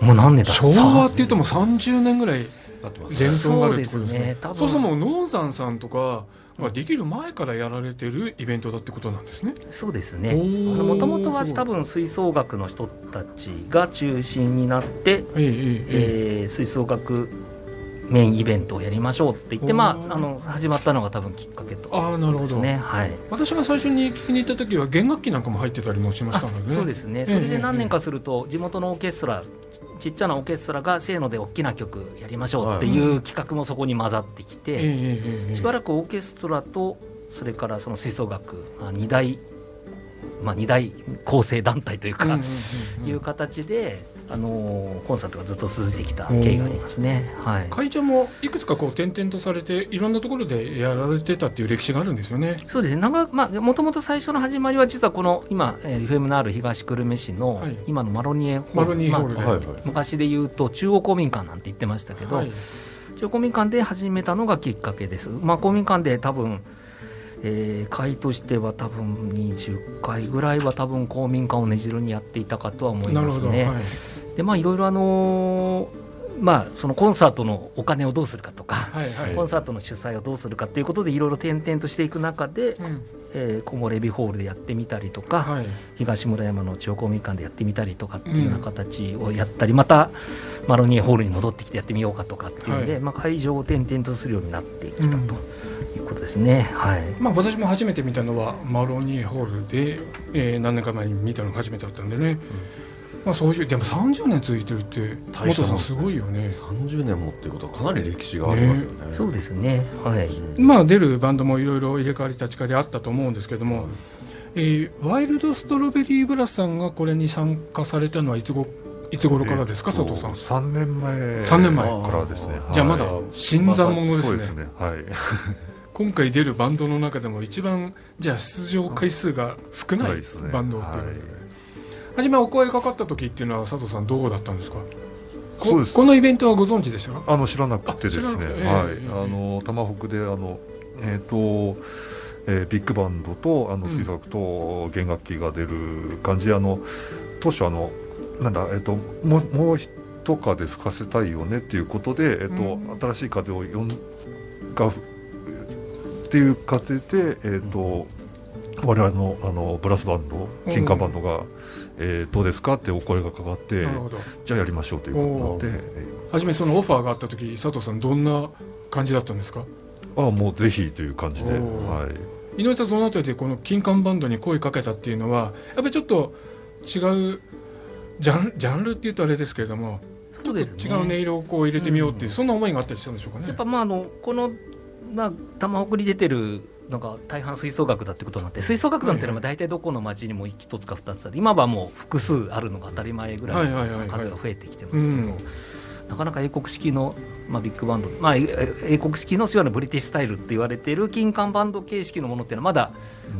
[SPEAKER 3] もう何年だ？
[SPEAKER 1] 昭和って言っても30年ぐらい
[SPEAKER 2] なってます
[SPEAKER 1] 伝統があるってことですね。
[SPEAKER 3] そうで
[SPEAKER 1] するともうノーザンさんとかができる前からやられてるイベントだってことなんですね。
[SPEAKER 3] そうですね。もともとは多分吹奏楽の人たちが中心になって、
[SPEAKER 1] えええええ。
[SPEAKER 3] えー吹奏楽メインイベントをやりましょうって言って、まあ、あの始まったのが多分きっかけと
[SPEAKER 1] ああなるほど。
[SPEAKER 3] はい。
[SPEAKER 1] 私が最初に聞きに行った時は弦楽器なんかも入ってたりもしましたのでね。
[SPEAKER 3] そうですね、
[SPEAKER 1] え
[SPEAKER 3] それで何年かすると、地元のオーケストラ、ちっちゃなオーケストラがせーので大きな曲やりましょうっていう企画もそこに混ざってきて、しばらくオーケストラと、それからその吹奏楽、まあ、2大、まあ、二大構成団体というか、いう形で、あのーコンサートがずっと続いてきた経緯がありますね。はい。
[SPEAKER 1] 会長もいくつかこう転々とされていろんなところでやられてたっていう歴史があるんですよね。
[SPEAKER 3] そうですね、長まあ、もともと最初の始まりは、実はこの今、えー FM のある東久留米市の、
[SPEAKER 1] はい。
[SPEAKER 3] 今のマロニエホール、まあ
[SPEAKER 2] はいはい
[SPEAKER 3] 昔で言うと、中央公民館なんて言ってましたけど、
[SPEAKER 1] はい。
[SPEAKER 3] 中央公民館で始めたのがきっかけです。まあ、公民館で多分えー会としては多分20回ぐらいは多分公民館をねじるにやっていたかとは思い
[SPEAKER 1] なるほど、
[SPEAKER 3] ますね。
[SPEAKER 1] はい
[SPEAKER 3] でまあいろいろあのーまあそのコンサートのお金をどうするかとか、
[SPEAKER 1] はいはい。
[SPEAKER 3] コンサートの主催をどうするかっていうことでいろいろ転々としていく中で、
[SPEAKER 1] うん。
[SPEAKER 3] えー、木漏れ日ホールでやってみたりとか、
[SPEAKER 1] はい。
[SPEAKER 3] 東村山の中央公民館でやってみたりとかっていうような形をやったり、またマロニエホールに戻ってきてやってみようかとかっていうので、
[SPEAKER 1] はい。
[SPEAKER 3] まあ、会場を転々とするようになってきたと
[SPEAKER 1] うん。
[SPEAKER 3] いうことですね。はい。
[SPEAKER 1] まあ、私も初めて見たのはマロニエホールで、えー何年か前に見たのが初めてだったんでね、まあ、そういうでも30年続いてるって
[SPEAKER 2] 大したもん
[SPEAKER 1] 元さんすごいよね。
[SPEAKER 2] 30年もっていうことはかなり歴史がありますよね。
[SPEAKER 3] そうですね。はい。
[SPEAKER 1] まあ出るバンドもいろいろ入れ替わり立ち替わりあったと思うんですけども、えーワイルドストロベリーブラスさんがこれに参加されたのはいつごいつ頃からですか、
[SPEAKER 4] えっと
[SPEAKER 1] 佐藤さん
[SPEAKER 4] ？3年前
[SPEAKER 1] 三年前。
[SPEAKER 4] からですね。
[SPEAKER 1] じゃあまだ
[SPEAKER 4] はい。
[SPEAKER 1] 新参者ですね,、
[SPEAKER 4] そうですね。はい。
[SPEAKER 1] 今回出るバンドの中でも一番じゃあ出場回数が少ないバンドっていうことで、
[SPEAKER 4] はい
[SPEAKER 1] 初めお声かかった時っていうのは佐藤さんどうだったんですか？こ
[SPEAKER 4] そうです。
[SPEAKER 1] このイベントはご存知でした？か
[SPEAKER 4] あの知らなくてですね、
[SPEAKER 1] ええ
[SPEAKER 4] はい、
[SPEAKER 1] ええ
[SPEAKER 4] あの玉北であのえっ、と、えービッグバンドとあの
[SPEAKER 1] うん。
[SPEAKER 4] 吹奏楽と弦楽器が出る感じで、あの当初あのなんだえっ、ともうもう一風吹かせたいよねっていうことでえっ、と、
[SPEAKER 1] うん。
[SPEAKER 4] 新しい風を呼んがふっていう過程でえっ、と、我々のあのブラスバンド金管バンドが、えーどうですか？ってお声がかかってじゃあやりましょうということなので
[SPEAKER 1] 初めそのオファーがあった時佐藤さんどんな感じだったんですか？
[SPEAKER 4] あもうぜひという感じで、はい、
[SPEAKER 1] 井上さんそのあたりでこの金管バンドに声かけたっていうのはやっぱりちょっと違うジャンジャンルっていうとあれですけれども
[SPEAKER 3] そうですね。
[SPEAKER 1] 違う音色をこう入れてみようっていう、
[SPEAKER 3] うん。
[SPEAKER 1] そんな思いがあったりしたんでしょうかね。
[SPEAKER 3] やっぱまああのこのまあ玉北に出てるのが大半吹奏楽だってことになって吹奏楽団っていうのは大体どこの町にも一つか二つあって今はもう複数あるのが当たり前ぐらいの数が増えてきてますけど、
[SPEAKER 1] うん。
[SPEAKER 3] なかなか英国式の、まあ、ビッグバンド、まあ、え英国式のいわゆるブリティッシュスタイルって言われている金管バンド形式のものっていうのはまだ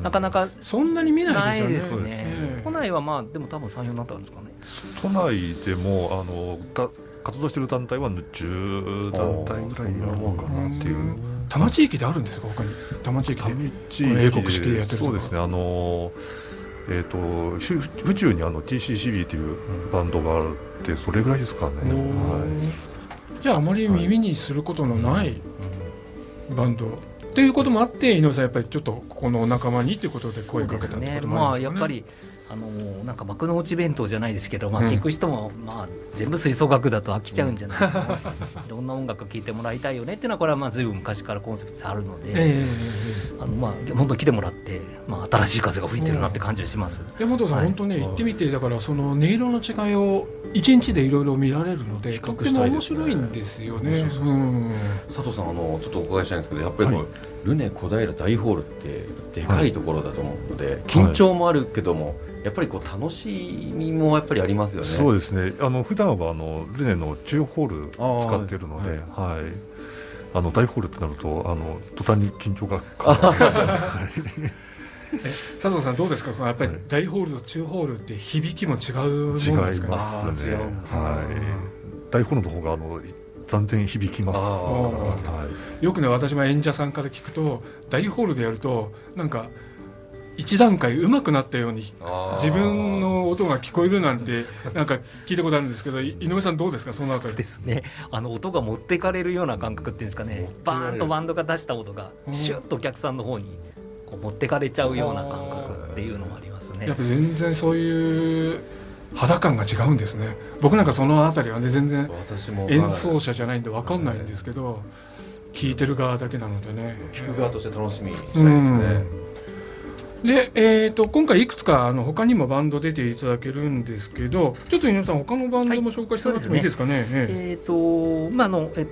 [SPEAKER 3] なかなか
[SPEAKER 1] そんなに見ない
[SPEAKER 3] ない
[SPEAKER 1] ですよね。
[SPEAKER 3] ですね。
[SPEAKER 1] ええ
[SPEAKER 3] 都内はまあでも多分34になってあるんですかね。
[SPEAKER 4] 都内でもあのた活動してる団体は10団体ぐらいあるのかなっていう。うん
[SPEAKER 1] 多摩地域であるんですか他に？多摩地域で。英国式でやってるとか。
[SPEAKER 4] そうですね。あのえっ、とし府中にあの TCCB というバンドがあってそれぐらいですかね、
[SPEAKER 1] お
[SPEAKER 4] は
[SPEAKER 1] ーじゃああまり耳にすることのないバンド。っていうこともあって井上さんやっぱりちょっとここの仲間にということで声かけたってことも
[SPEAKER 3] まあ
[SPEAKER 1] あるんですかね。
[SPEAKER 3] やっぱりあのなんか幕の内弁当じゃないですけど、まあ、
[SPEAKER 1] うん
[SPEAKER 3] 聞く人も、まあ、全部吹奏楽だと飽きちゃうんじゃないかな、いろんな音楽聴いてもらいたいよねっていうのはこれはまあ随分昔からコンセプトであるので、
[SPEAKER 1] え。
[SPEAKER 3] あのまあ本当に来てもらって、まあ、新しい風が吹いてるなって感じがします。
[SPEAKER 1] え山本さん、
[SPEAKER 3] はい。
[SPEAKER 1] 本当ね行ってみてだからその音色の違いを一日でいろいろ見られるので
[SPEAKER 2] 比
[SPEAKER 1] とっても面
[SPEAKER 2] 較したいですね。
[SPEAKER 1] 白いんですよね。
[SPEAKER 2] そうそうそう
[SPEAKER 1] うん。
[SPEAKER 2] 佐藤さんあのちょっとお伺いしたいんですけどやっぱり
[SPEAKER 4] はい
[SPEAKER 2] ルネ小平大ホールってでかいところだと思うので、緊張もあるけども、やっぱりこう楽しみもやっぱりありますよね。
[SPEAKER 4] そうですね。あの普段はあのルネの中ホール使ってるので、
[SPEAKER 2] は
[SPEAKER 4] はい。あの大ホールってなるとあの途端に緊張が
[SPEAKER 1] 佐藤さんどうですか？やっぱり
[SPEAKER 4] はい。
[SPEAKER 1] 大ホールと中ホールって響きも違うもの
[SPEAKER 4] 違い
[SPEAKER 1] ですかね
[SPEAKER 2] 違うんです
[SPEAKER 1] ね。
[SPEAKER 4] はい。大ホールの方があの残然響きます。はい。
[SPEAKER 1] よくね私も演者さんから聞くと大ホールでやるとなんか一段階上手くなったように自分の音が聞こえるなんてなんか聞いたことあるんですけどい井上さんどうですかそのあたり。
[SPEAKER 3] ですね。あの音が持ってかれるような感覚っていうんですかね。バーンとバンドが出した音が
[SPEAKER 1] うん。
[SPEAKER 3] シュッとお客さんの方にこう持ってかれちゃうような感覚っていうのもありますね。
[SPEAKER 1] やっぱ全然そういう肌感が違うんですね。僕なんかそのあたりはね全然
[SPEAKER 2] 私も
[SPEAKER 1] 演奏者じゃないんで分かんないんですけど聞いてる側だけなのでね。
[SPEAKER 2] 聞く側として楽しみにしたいですね、
[SPEAKER 1] で、えー、と今回いくつかあの他にもバンド出ていただけるんですけどちょっと井上さん他のバンドも紹介してもらってもい。いですかね,、え
[SPEAKER 3] え。ーとまああのえ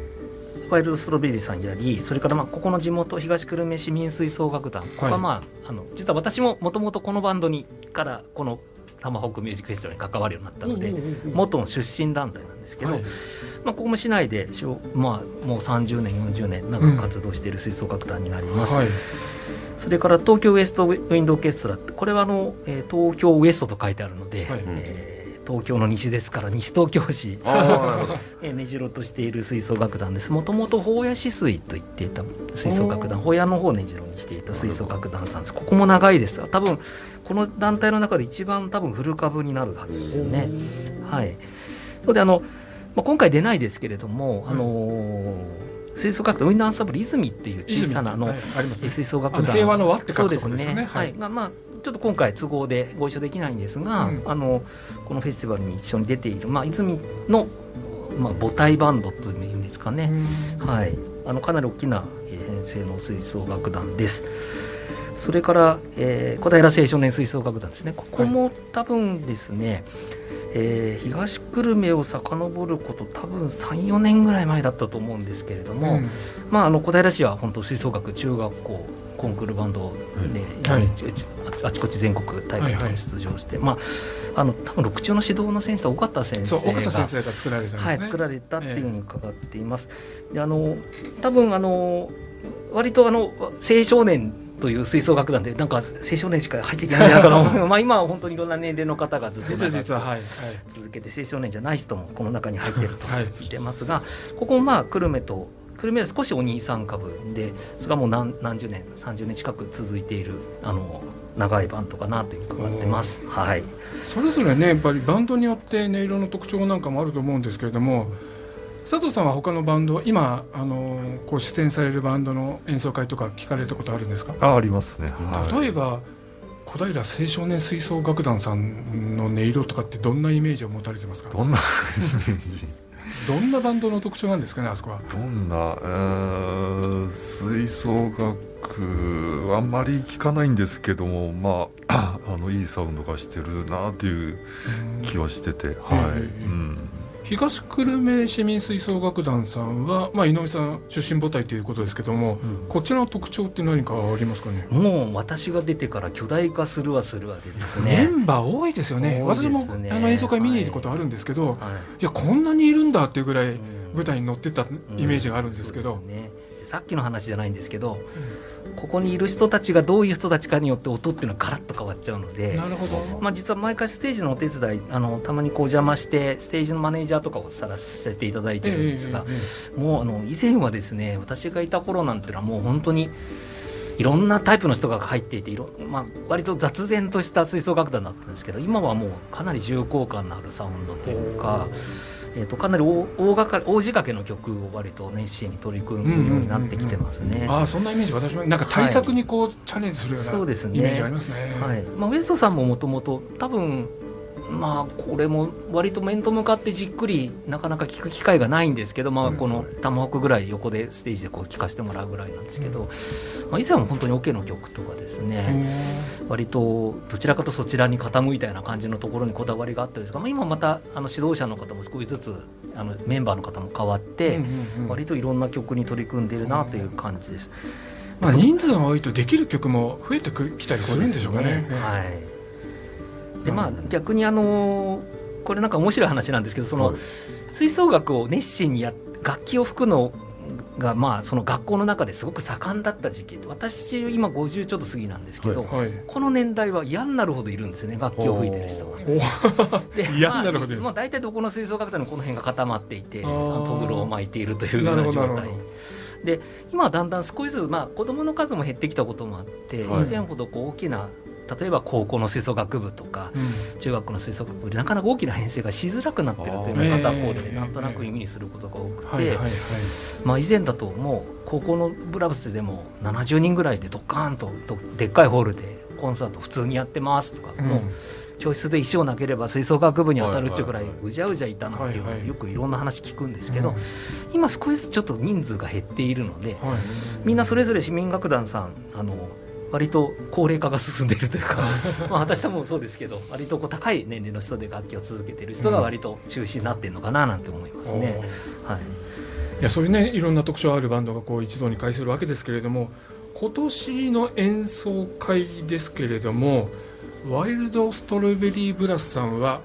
[SPEAKER 3] ワイルドストロベリーさんやりそれからまあここの地元東久留米市民吹奏楽団。ここはまあ,、あの実は私ももともとこのバンドにからこのタマホークミュージックフェスティバルに関わるようになったので、元の出身団体なんですけど、
[SPEAKER 1] はい。
[SPEAKER 3] まあ、ここも市内でしょ、まあ、もう30年40年長く活動している吹奏楽団になります、
[SPEAKER 1] はい。
[SPEAKER 3] それから東京ウエストウィンドオーケストラこれはあの、えー東京ウエストと書いてあるので、
[SPEAKER 1] はい。
[SPEAKER 3] えー東京の西ですから西東京市。
[SPEAKER 2] ああなるほど。
[SPEAKER 3] えー根城としている吹奏楽団です。もともと法屋止水と言っていた吹奏楽団。法屋の方を根城にしていた吹奏楽団さんです。ここも長いです。多分この団体の中で一番多分古株になるはずですね。はい。それであの、まあ、今回出ないですけれども、あのー吹奏楽団ウィンドアンサンブル泉っていう小さなあの、
[SPEAKER 1] ね。
[SPEAKER 3] 吹奏楽団。
[SPEAKER 1] 平和の輪って書くとこ
[SPEAKER 3] そう
[SPEAKER 1] ろですよね。
[SPEAKER 3] はい。がまあちょっと今回都合でご一緒できないんですが、
[SPEAKER 1] うん。
[SPEAKER 3] あのこのフェスティバルに一緒に出ている、まあ、泉の、まあ、母体バンドというんですかね、はい、あのかなり大きなえー編成の吹奏楽団です。それから、えー小平青少年吹奏楽団ですね。ここも多分ですね、えー東久留米を遡ること多分34年ぐらい前だったと思うんですけれども、
[SPEAKER 1] うん。
[SPEAKER 3] まあ、あの小平市は本当吹奏楽中学校コンクールバンドで、
[SPEAKER 1] はい。
[SPEAKER 3] あちこち全国大会とかに出場して、まあ、あの多分六中の指導の先生尾形先生
[SPEAKER 1] そう岡田先
[SPEAKER 3] が
[SPEAKER 1] 生が作られたんですね、
[SPEAKER 3] はい、作られたっていうふうに伺っています。であの多分あの割とあの青少年という吹奏楽団でなんか青少年しか入っていけないんじゃないかなと思う まあ今は本当にいろんな年齢の方がずっと続けて青少年じゃない人もこの中に入っていると
[SPEAKER 1] はい。
[SPEAKER 3] 言ってますが、ここもまあ久留米と久留米は少しお兄さん株でそれがもう何何十年30年近く続いているあの長いバンドかなというふうに伺ってます。はい。
[SPEAKER 1] それぞれねやっぱりバンドによって音色の特徴なんかもあると思うんですけれども佐藤さんは他のバンド今あのこう出演されるバンドの演奏会とか聞かれたことあるんですか？
[SPEAKER 4] あありますね、はい。
[SPEAKER 1] 例えば小平青少年吹奏楽団さんの音色とかってどんなイメージを持たれてますか？
[SPEAKER 4] どんなイメージ？
[SPEAKER 1] どんなバンドの特徴なんですかねあそこは。
[SPEAKER 4] どんな、えー吹奏楽あんまり聞かないんですけどもまあ あのいいサウンドがしてるなっていう気はしてて、はい、
[SPEAKER 1] ええ
[SPEAKER 4] うん、
[SPEAKER 1] 東久留米市民吹奏楽団さんは、まあ、井上さん出身母体ということですけども、こちらの特徴って何かありますかね？
[SPEAKER 3] もう私が出てから巨大化するわするわでですね。
[SPEAKER 1] メンバー多いですよね。
[SPEAKER 3] ね。
[SPEAKER 1] 私もあの演奏会見に行ったことあるんですけど、い、
[SPEAKER 3] はい。
[SPEAKER 1] やこんなにいるんだっていうぐらい
[SPEAKER 3] うん
[SPEAKER 1] 舞台に乗ってたイメージがあるんですけど、
[SPEAKER 3] そうですね。さっきの話じゃないんですけど、ここにいる人たちがどういう人たちかによって音っていうのはガラッと変わっちゃうので
[SPEAKER 1] なるほど、
[SPEAKER 3] まあ、実は毎回ステージのお手伝いあのたまにこうお邪魔してステージのマネージャーとかをさらせていただいてるんですが、
[SPEAKER 1] えええ
[SPEAKER 3] もうあの以前はですね私がいた頃なんてのはもう本当にいろんなタイプの人が入っていていろ、まあ、割と雑然とした吹奏楽団だったんですけど今はもうかなり重厚感のあるサウンドというか。えー、とかなり大大掛かり大仕掛けの曲を割と熱心に取り組むようになってきてますね。
[SPEAKER 1] えああそんなイメージ私も。なんか対策にこう、チャレンジするような
[SPEAKER 3] そうですね。
[SPEAKER 1] イメージありますね。
[SPEAKER 3] はい。まあ、ウエストさんももともと多分まあこれも割と面と向かってじっくりなかなか聞く機会がないんですけど、まあ、
[SPEAKER 1] うん。
[SPEAKER 3] この玉北ぐらい横でステージでこう聞かせてもらうぐらいなんですけど、まあ、以前は本当にオケの曲とかですね、割とどちらかとそちらに傾いたような感じのところにこだわりがあったんですが、まあ、今またあの指導者の方も少しずつあのメンバーの方も変わって、割といろんな曲に取り組んでいるなという感じです。
[SPEAKER 1] まあ、人数が多いとできる曲も増えてくきたりするんでしょうかね。
[SPEAKER 3] そうですはい。でまあ逆にあのこれなんか面白い話なんですけどその、
[SPEAKER 4] はい。
[SPEAKER 3] 吹奏楽を熱心にやっ楽器を吹くのがまあその学校の中ですごく盛んだった時期。私今50ちょっと過ぎなんですけど、
[SPEAKER 1] はい。
[SPEAKER 3] この年代は嫌になるほどいるんですよね楽器を吹いてる人が。で
[SPEAKER 1] 嫌になるほど
[SPEAKER 3] まあ、まあ大体どこの吹奏楽団のこの辺が固まっていてあ
[SPEAKER 1] あー
[SPEAKER 3] のトグロを巻いているというよう
[SPEAKER 1] な
[SPEAKER 3] 状態。で今はだんだん少しずつ、まあ、子どもの数も減ってきたこともあって、
[SPEAKER 4] はい。
[SPEAKER 3] 以前ほどこう大きな例えば高校の吹奏楽部とか
[SPEAKER 1] うん。
[SPEAKER 3] 中学の吹奏楽部でなかなか大きな編成がしづらくなってるというのが片方でなんとなく耳にすることが多くて、まあ、以前だともう高校のブラブスでも70人ぐらいでドッカーンとどでっかいホールでコンサート普通にやってますとか、もう教室で石を投げれば吹奏楽部に当たるっていうぐらい
[SPEAKER 4] う
[SPEAKER 3] じゃうじゃいたなっていうのよくいろんな話聞くんですけど、
[SPEAKER 1] うん。
[SPEAKER 3] 今少しずつちょっと人数が減っているので、
[SPEAKER 1] はい。
[SPEAKER 3] みんなそれぞれ市民楽団さんあの割と高齢化が進んでいるというか まあ私どもそうですけど割とこう高い年齢の人で楽器を続けている人が割と中心になっているのかななんて思いますね。はい。
[SPEAKER 1] いやそういうねいろんな特徴あるバンドがこう一堂に会するわけですけれども今年の演奏会ですけれどもワイルドストロベリーブラスさんは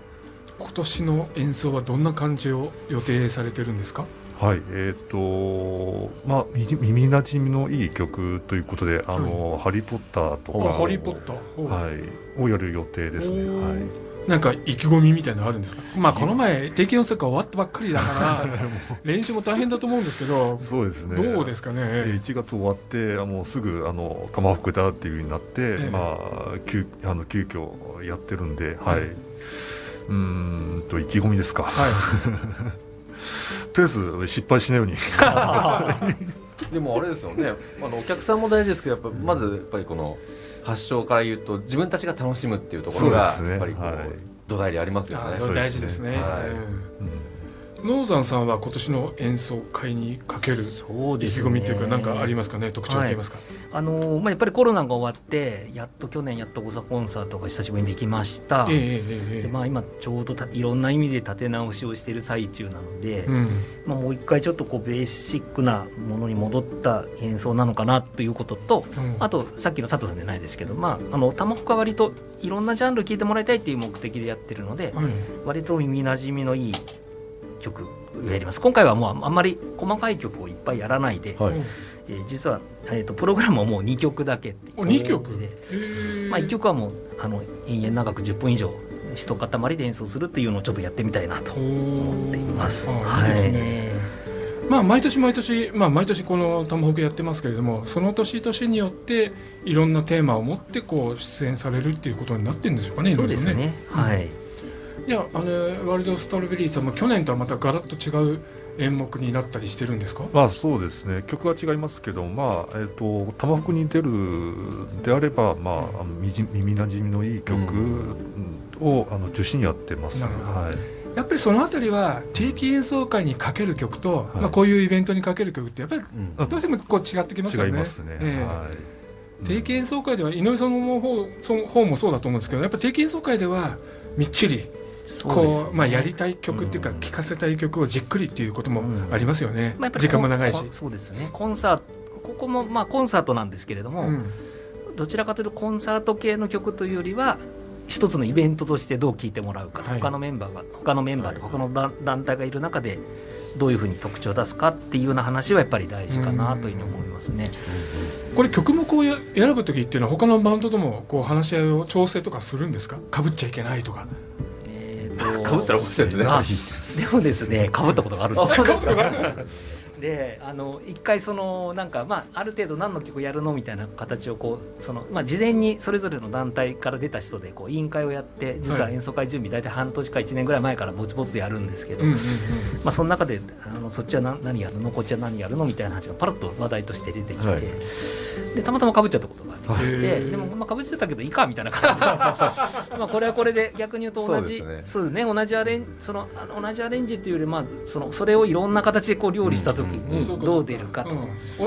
[SPEAKER 1] 今年の演奏はどんな感じを予定されてるんですか？
[SPEAKER 4] はいえっ、とまあ耳耳なじみのいい曲ということで「あのハリー・ポッター」とか
[SPEAKER 1] あハリー・ポッター、
[SPEAKER 4] はい、をやる予定ですね、はい、
[SPEAKER 1] なんか意気込みみたいなのあるんですか？まあこの前定期演奏会終わったばっかりだから 練習も大変だと思うんですけど
[SPEAKER 4] そうですね。
[SPEAKER 1] どうですかね？
[SPEAKER 4] で1月終わってあもうすぐあの玉吹だっていう風になって、
[SPEAKER 1] ええ。
[SPEAKER 4] まあ急あの急遽やってるんで、はい、うーんと意気込みですか、
[SPEAKER 1] はい
[SPEAKER 4] とりあえず失敗しないように。
[SPEAKER 2] でもあれですよね。あのお客さんも大事ですけどやっぱまずやっぱりこの発祥から言うと自分たちが楽しむっていうところがやっぱりこう、
[SPEAKER 4] はい。
[SPEAKER 2] 土台でありますよね。
[SPEAKER 1] 大事ですね、
[SPEAKER 2] はい。
[SPEAKER 1] うん。
[SPEAKER 4] うん
[SPEAKER 1] ノーザンさんは今年の演奏会にかける意気込みっていうか何かありますかね？特徴といいますか、
[SPEAKER 3] あのーまあ、やっぱりコロナが終わってやっと去年やっと誤差コンサートが久しぶりにできました、
[SPEAKER 1] ええええええ。
[SPEAKER 3] でまあ、今ちょうどたいろんな意味で立て直しをしている最中なので、
[SPEAKER 1] うん。
[SPEAKER 3] まあ、もう一回ちょっとこうベーシックなものに戻った演奏なのかなということと
[SPEAKER 1] うん。
[SPEAKER 3] あとさっきの佐藤さんじゃないですけど、まあ、あの玉岡は割といろんなジャンル聴いてもらいたいっていう目的でやってるので
[SPEAKER 1] はい。
[SPEAKER 3] 割と耳なじみのいい曲をやります。今回はもうあんまり細かい曲をいっぱいやらないで、
[SPEAKER 2] はい。
[SPEAKER 3] えー実は、えー、とプログラムはもう2曲だけっていう
[SPEAKER 1] お2曲？
[SPEAKER 3] で。まあ、1曲はもうあの延々長く10分以上一塊で演奏するっていうのをちょっとやってみたいなと思っています。
[SPEAKER 1] あい。ね、まあ毎年毎年、まあ、毎年この「タマホケ」やってますけれどもその年々によっていろんなテーマを持ってこう出演されるっていうことになってるんでしょうかね
[SPEAKER 3] そうです
[SPEAKER 1] 井上さん
[SPEAKER 3] ね。はい。
[SPEAKER 1] じゃああれワールドストロベリーさんも去年とはまたガラッと違う演目になったりしてるんですか？
[SPEAKER 4] まあそうですね。曲は違いますけどまあえっ、と玉福に出るであればまああのみじ耳なじみのいい曲を、あの中心にやってます。ねはい。
[SPEAKER 1] やっぱりそのあたりは定期演奏会にかける曲と、
[SPEAKER 4] はい。
[SPEAKER 1] まあ、こういうイベントにかける曲ってやっぱり
[SPEAKER 2] うん。
[SPEAKER 1] どうしてもこう違ってきますよね。
[SPEAKER 4] 違いますね、
[SPEAKER 1] ええ。
[SPEAKER 4] はい。
[SPEAKER 1] 定期演奏会では井上さんの方その方もそうだと思うんですけどやっぱ定期演奏会ではみっちりこう
[SPEAKER 3] そうね。
[SPEAKER 1] まあ、やりたい曲っていうか
[SPEAKER 3] うん
[SPEAKER 1] 聴かせたい曲をじっくりっていうことも
[SPEAKER 3] うん。
[SPEAKER 1] ありますよね、
[SPEAKER 3] まあ
[SPEAKER 1] 時間も長いし。
[SPEAKER 3] こ、そうですね。コンサートここもまあコンサートなんですけれども、
[SPEAKER 1] うん。
[SPEAKER 3] どちらかというとコンサート系の曲というよりは一つのイベントとしてどう聴いてもらうか、
[SPEAKER 1] はい。
[SPEAKER 3] 他のメンバーが他のメンバーと他の団団体がいる中でどういうふうに特徴を出すかっていうような話はやっぱり大事かなというふうに思いますね。
[SPEAKER 1] これ曲目をや選ぶ時っていうのは他のバンドともこう話し合いを調整とかするんですか？かぶっちゃいけないとか
[SPEAKER 2] かぶったら面白いですね。
[SPEAKER 3] あでもですねかぶったことがあるんです。
[SPEAKER 2] あそうで
[SPEAKER 3] あの一回そのなんか、まあ、ある程度何の曲やるのみたいな形をこうその、まあ、事前にそれぞれの団体から出た人でこう委員会をやって実は演奏会準備大体半年か1年ぐらい前からぼちぼちでやるんですけど、まあ、その中であのそっちは何何やるの？こっちは何やるの？みたいな話がパラッと話題として出てきて、
[SPEAKER 2] はい。
[SPEAKER 3] でたまたまかぶっちゃったことし
[SPEAKER 1] へ
[SPEAKER 3] て
[SPEAKER 1] ー。
[SPEAKER 3] でもまあかぶっちゃったけどいいかみたいな感じで。まあこれはこれで逆に言うと同じ
[SPEAKER 2] そうですね。
[SPEAKER 3] そうですね。同じアレンそのあの同じアレンジっていうよりまあそのそれをいろんな形でこう料理した時にどう出るかと。
[SPEAKER 1] う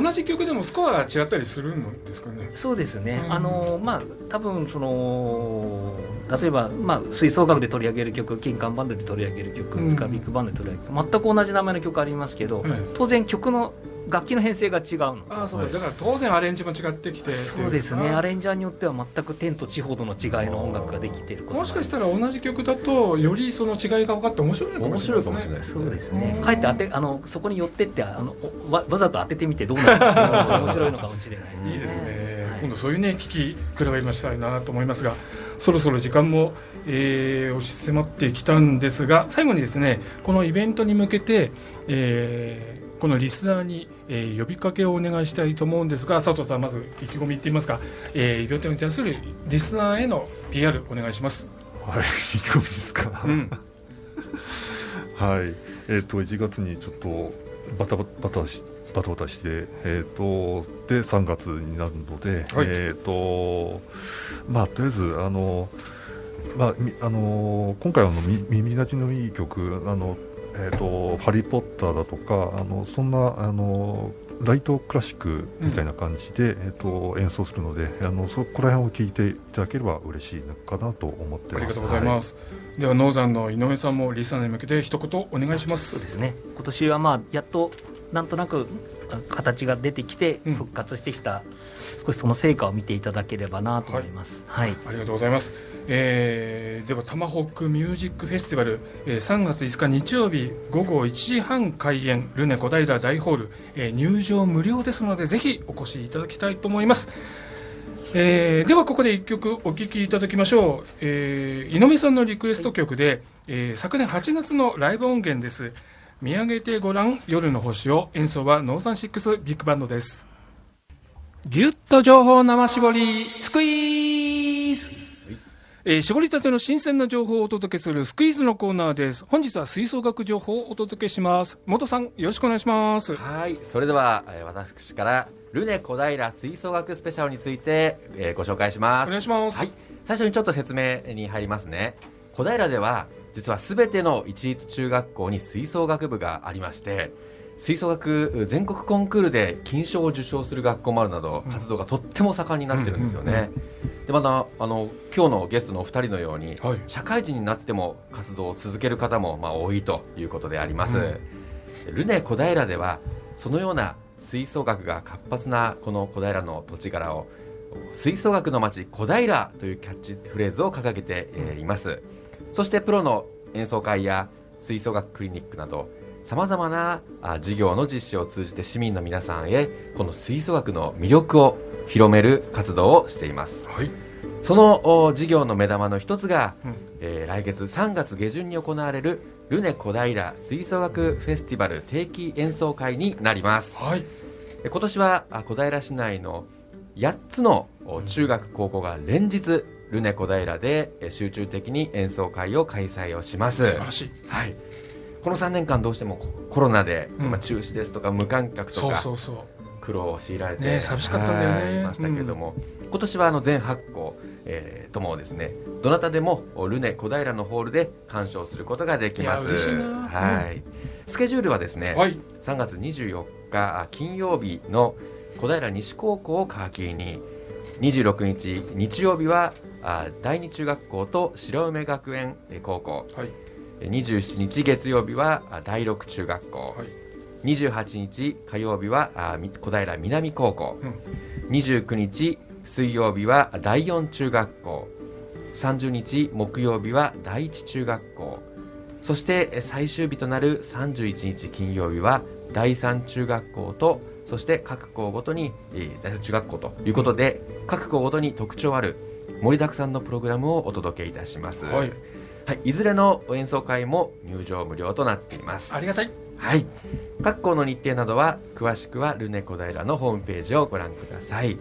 [SPEAKER 1] ん同じ曲でもスコアが違ったりするんですかね。
[SPEAKER 3] そうですね、
[SPEAKER 1] うん
[SPEAKER 3] あのまあ多分その例えば、まあ、吹奏楽で取り上げる曲金管バンドで取り上げる曲、
[SPEAKER 1] うん
[SPEAKER 3] かビッグバンドで取り上げる曲全く同じ名前の曲ありますけど、
[SPEAKER 1] はい。
[SPEAKER 3] 当然曲の楽器の編成が違うの。
[SPEAKER 1] ああそう。だだから当然アレンジも違ってきて
[SPEAKER 3] そうですね。アレンジャーによっては全く天と地ほどの違いの音楽ができていることが
[SPEAKER 1] もしかしたら同じ曲だとよりその違いが分かって面白いのかもしれないですね。
[SPEAKER 2] 面白いかもしれないです
[SPEAKER 3] そうですね。
[SPEAKER 1] うん
[SPEAKER 3] かえって当てあのそこに寄ってってあのおわわざと当ててみてどうなるかっていうのが面白いのかもしれないです
[SPEAKER 1] いいですね、
[SPEAKER 3] はい。
[SPEAKER 1] 今度そういうね聞き比べましたいなと思いますがそろそろ時間も、えー押し迫ってきたんですが最後にですねこのイベントに向けて、えーこのリスナーに、えー呼びかけをお願いしたいと思うんですが佐藤さんまず意気込み言ってみますか、えーイベントに対するリスナーへの PR お願いします、
[SPEAKER 4] はい意気込みですか、
[SPEAKER 1] うん、
[SPEAKER 4] はい、えっ、と1月にちょっとバタバタバタしバタバタして、えっ、とで3月になるので、
[SPEAKER 1] はい。
[SPEAKER 4] えっ、とまあとりあえずあのまあみあの今回はあのみ耳なじみのいい曲あのえっ、とハリーポッターだとかあのそんなあのライトクラシックみたいな感じで、えっ、と演奏するのであのそこら辺を聞いていただければ嬉しいのかなと思ってます。
[SPEAKER 1] ありがとうございます、ではノーザンの井上さんもリスナーに向けて一言お願いしま
[SPEAKER 3] そうですすね。今年はまあやっとなんとなくあ形が出てきて
[SPEAKER 1] うん。
[SPEAKER 3] 復活してきた、少しその成果を見ていただければなと思います。はい、
[SPEAKER 1] ありがとうございます。えーでは、タマホークミュージックフェスティバル、えー3月5日日曜日午後1時半開演、ルネ小平大ホール、えー入場無料ですので、ぜひお越しいただきたいと思います。えーでは、ここで1曲お聴きいただきましょう。えー井上さんのリクエスト曲で、えー昨年8月のライブ音源です。見上げてごらん夜の星を演奏はノーザンシックスビッグバンドです。ぎゅっと情報生絞り、スクイーズえー絞りたての新鮮な情報をお届けするスクイーズのコーナーです。本日は吹奏楽情報をお届けします。元さん、よろしくお願いします。
[SPEAKER 2] はい、それでは、えー私からルネ小平吹奏楽スペシャルについて、えーご紹介しま
[SPEAKER 1] お
[SPEAKER 2] す。
[SPEAKER 1] 願いします。
[SPEAKER 2] はい、最初にちょっと説明に入りますね。小平では実はすべての一律中学校に吹奏楽部がありまして吹奏楽全国コンクールで金賞を受賞する学校もあるなど活動がとっても盛んになってるんですよね、でまたあの今日のゲストのお二人のように、
[SPEAKER 1] はい。
[SPEAKER 2] 社会人になっても活動を続ける方もまあ多いということであります、
[SPEAKER 1] うん。
[SPEAKER 2] ルネ小平ではそのような吹奏楽が活発なこの小平の土地柄を吹奏楽の街小平というキャッチフレーズを掲げてえーいます、そしてプロの演奏会や吹奏楽クリニックなどさまざまなあ事業の実施を通じて市民の皆さんへこの吹奏楽の魅力を広める活動をしています。
[SPEAKER 1] はい。
[SPEAKER 2] そのお事業の目玉の一つが、
[SPEAKER 1] うん。
[SPEAKER 2] えー来月3月下旬に行われるルネ小平吹奏楽フェスティバル定期演奏会になります。
[SPEAKER 1] はい。
[SPEAKER 2] え今年はあ小平市内の8つのお中学高校が連日ルネ小平でえ集中的に演奏会を開催をします。
[SPEAKER 1] 素晴らしい。
[SPEAKER 2] はい、この3年間どうしてもココロナで、
[SPEAKER 1] うん。
[SPEAKER 2] まあ、中止ですとか強観客とか
[SPEAKER 1] そうそう
[SPEAKER 2] 苦労を強いられて、
[SPEAKER 1] ね寂しかったんだよね。
[SPEAKER 2] はいいましたけれども、今年はあの全8校、えーともですねどなたでもおルネ小平のホールで鑑賞することができます。はい、スケジュールはですね、
[SPEAKER 1] はい。
[SPEAKER 2] 3月24日あ金曜日の小平西高校を皮切りに26日日曜日はあ第二中学校と白梅学園え高校、
[SPEAKER 1] はい。
[SPEAKER 2] え27日月曜日はあ第六中学校、
[SPEAKER 1] はい。
[SPEAKER 2] 28日火曜日は小平南高校、
[SPEAKER 1] うん。
[SPEAKER 2] 29日水曜日は第四中学校。30日木曜日は第一中学校。そしてえ最終日となる31日金曜日は第三中学校とそして各校ごとに、えー中学校ということで、各校ごとに特徴ある盛りだくさんのプログラムをお届けいたします、
[SPEAKER 1] はい
[SPEAKER 2] はい、いずれの演奏会も入場無料となっています
[SPEAKER 1] ありがたい
[SPEAKER 2] はい。各校の日程などは、詳しくはルネ小平のホームページをご覧ください。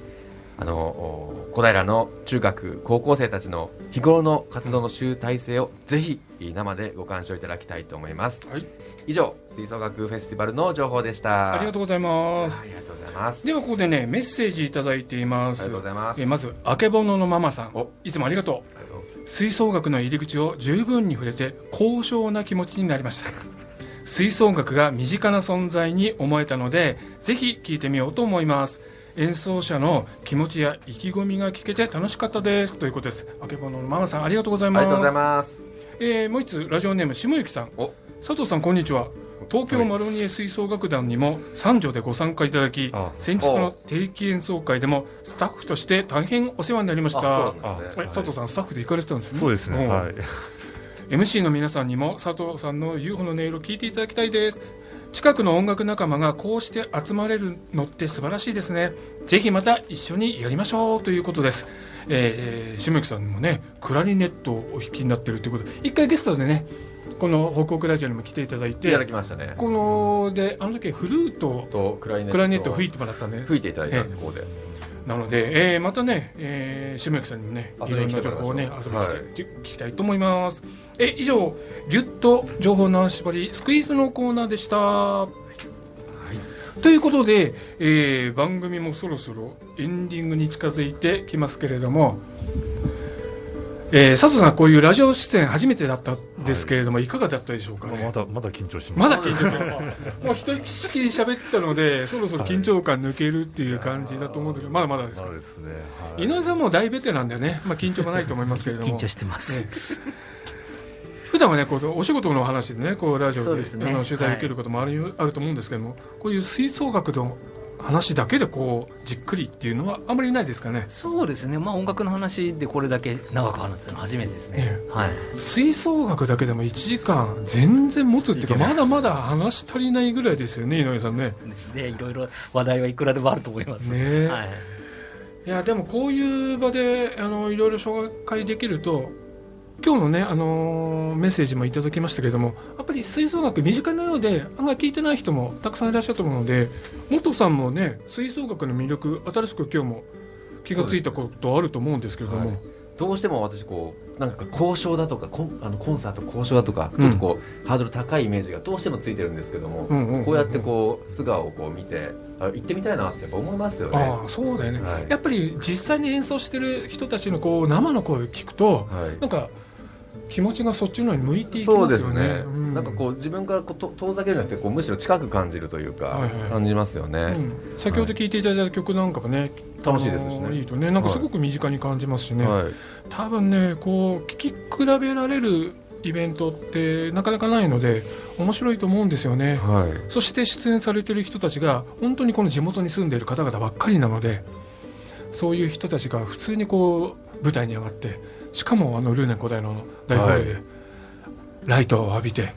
[SPEAKER 2] あの、お小平の中学、高校生たちの日頃の活動の集大成をぜひ生でご鑑賞いただきたいと思います。
[SPEAKER 1] はい
[SPEAKER 2] 以上、吹奏楽フェスティバルの情報でした。
[SPEAKER 1] ありがとうございます
[SPEAKER 2] ありがとうございます。
[SPEAKER 1] ではここでねメッセージいただいていま
[SPEAKER 2] ありが
[SPEAKER 1] す
[SPEAKER 2] とうございます。
[SPEAKER 1] えまずあけぼののママさん
[SPEAKER 2] お
[SPEAKER 1] いつもありがと
[SPEAKER 2] う
[SPEAKER 1] 吹奏楽の入り口を十分に触れて高尚な気持ちになりました。吹奏楽が身近な存在に思えたのでぜひ聴いてみようと思います。演奏者の気持ちや意気込みが聞けて楽しかったです。ということです。あけぼののママさんありがとうございます。
[SPEAKER 2] ありがとうございます。
[SPEAKER 1] えーもう一つラジオネーム下幸さん。
[SPEAKER 2] お。
[SPEAKER 1] 佐藤さんこんにちは東京マロニエ吹奏楽団にも三女でご参加いただき
[SPEAKER 4] あ
[SPEAKER 1] 先日の定期演奏会でもスタッフとして大変お世話になりました。
[SPEAKER 2] ね。
[SPEAKER 1] え佐藤さんスタッフで行かれてたんですね？
[SPEAKER 4] そうですね、
[SPEAKER 1] ん
[SPEAKER 4] はい、
[SPEAKER 1] MC の皆さんにも佐藤さんの UFO の音色を聞いていただきたいです。近くの音楽仲間がこうして集まれるのって素晴らしいですね。ぜひまた一緒にやりましょうということです。えー、下幸さんもねクラリネットをお弾きになってるということで一回ゲストでねこの北北ラジオにも来ていただい
[SPEAKER 2] いただ
[SPEAKER 1] て
[SPEAKER 2] きましたね。
[SPEAKER 1] このであの時フルート
[SPEAKER 2] とクラリネット
[SPEAKER 1] クラリネットを吹いてもらったんで
[SPEAKER 2] 吹いていただいたんです、ここで。
[SPEAKER 1] なので、えーまたね、えー、下幸さんにもね、いろんな情報をね、遊びに来て、聞きたいと思います。え、以上、ギュッと情報の縛り、スクイーズのコーナーでした。ということで、えー番組もそろそろエンディングに近づいてきますけれども、えー佐藤さん、こういうラジオ出演初めてだったんですけれども、い、かがだったでしょうかね？
[SPEAKER 4] まあまだまだ緊張します。
[SPEAKER 1] まだ緊張。もうひとしきり喋ったので、そろそろ緊張感抜けるっていう感じだと思うんですけど、まだまだですか？
[SPEAKER 4] まだですね、はい。
[SPEAKER 1] 井上さんも大ベテランでね、まあ、緊張がないと思いますけれども。
[SPEAKER 3] 緊張してます、
[SPEAKER 1] 普段はねこうお仕事の話でねこうラジオで
[SPEAKER 3] ね。
[SPEAKER 1] あの取材受けることもある,、あると思うんですけどもこういう吹奏楽の話だけでこうじっくりっていうのはあまりないですかね。
[SPEAKER 3] そうですね、まあ、音楽の話でこれだけ長く話すのは初めてですね、はい、
[SPEAKER 1] 吹奏楽だけでも1時間全然持つっていうかまだまだ話し足りないぐらいですよね井上さんね。
[SPEAKER 3] ですね。いろいろ話題はいくらでもあると思います。
[SPEAKER 1] ねえ。
[SPEAKER 3] はい。
[SPEAKER 1] いやでもこういう場であのいろいろ紹介できると今日のね、あのーメッセージもいただきましたけれどもやっぱり吹奏楽身近なようで案外聞いてない人もたくさんいらっしゃると思うので元さんもね吹奏楽の魅力新しく今日も気がついたことあると思うんですけれども、
[SPEAKER 2] はい。どうしても私こうなんか交渉だとかコンあのコンサート交渉だとか
[SPEAKER 1] うん。
[SPEAKER 2] ちょっとこう、ハードル高いイメージがどうしてもついてるんですけども、
[SPEAKER 1] うんうんうん
[SPEAKER 2] こうやってこう素顔をこう見てあ行ってみたいなってやっぱ思いますよね。
[SPEAKER 1] ああそうだよね、
[SPEAKER 2] はい。
[SPEAKER 1] やっぱり実際に演奏してる人たちのこう生の声を聞くと
[SPEAKER 2] はい。
[SPEAKER 1] なんか気持ちがそっちの方に向いていき
[SPEAKER 2] そう
[SPEAKER 1] ますよね。
[SPEAKER 2] ですね、
[SPEAKER 1] うん。
[SPEAKER 2] なんかこう自分からこうと遠ざけるんじゃなくてこうむしろ近く感じるというか、
[SPEAKER 1] はいはい。
[SPEAKER 2] 感じますよね、
[SPEAKER 1] うん。先ほど聴いていただいた曲なんかもね、
[SPEAKER 2] 楽しいですしね。
[SPEAKER 1] いいとね。なんかすごく身近に感じますしね、
[SPEAKER 2] はい。
[SPEAKER 1] 多分ねこう聴き比べられるイベントってなかなかないので面白いと思うんですよね、
[SPEAKER 2] はい。
[SPEAKER 1] そして出演されてる人たちが本当にこの地元に住んでいる方々ばっかりなのでそういう人たちが普通にこう舞台に上がってしかもあのルーネン古代の大ホールで、
[SPEAKER 2] はい。
[SPEAKER 1] ライトを浴びて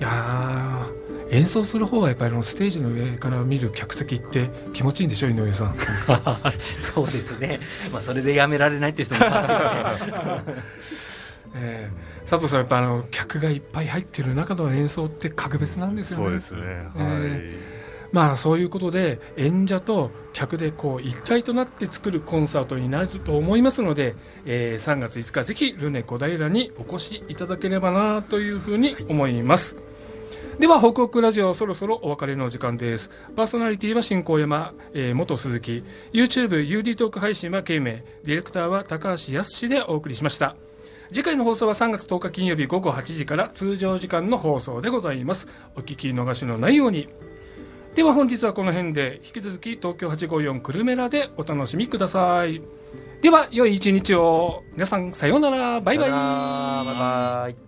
[SPEAKER 1] いやー演奏する方はやっぱりあのステージの上から見る客席って気持ちいいんでしょ井上さん。
[SPEAKER 3] そうですね、まあ、それでやめられないって人もいますよね。
[SPEAKER 1] えー佐藤さんやっぱあの客がいっぱい入ってる中の演奏って格別なんですよね。
[SPEAKER 4] そうですね、
[SPEAKER 1] えまあそういうことで演者と客でこう一体となって作るコンサートになると思いますので、えー3月5日ぜひルネ小平にお越しいただければなというふうに思います。では、北北ラジオそろそろお別れの時間です。パーソナリティは新高山、えー元鈴木、YouTube、UD トーク配信は慶明、ディレクターは高橋康でお送りしました。次回の放送は3月10日金曜日午後8時から通常時間の放送でございます。お聞き逃しのないように。では本日はこの辺で。引き続き東京854クルメラでお楽しみください。では良い一日を。皆さんさようなら。バイバイ。
[SPEAKER 2] さよなら。バイバイ。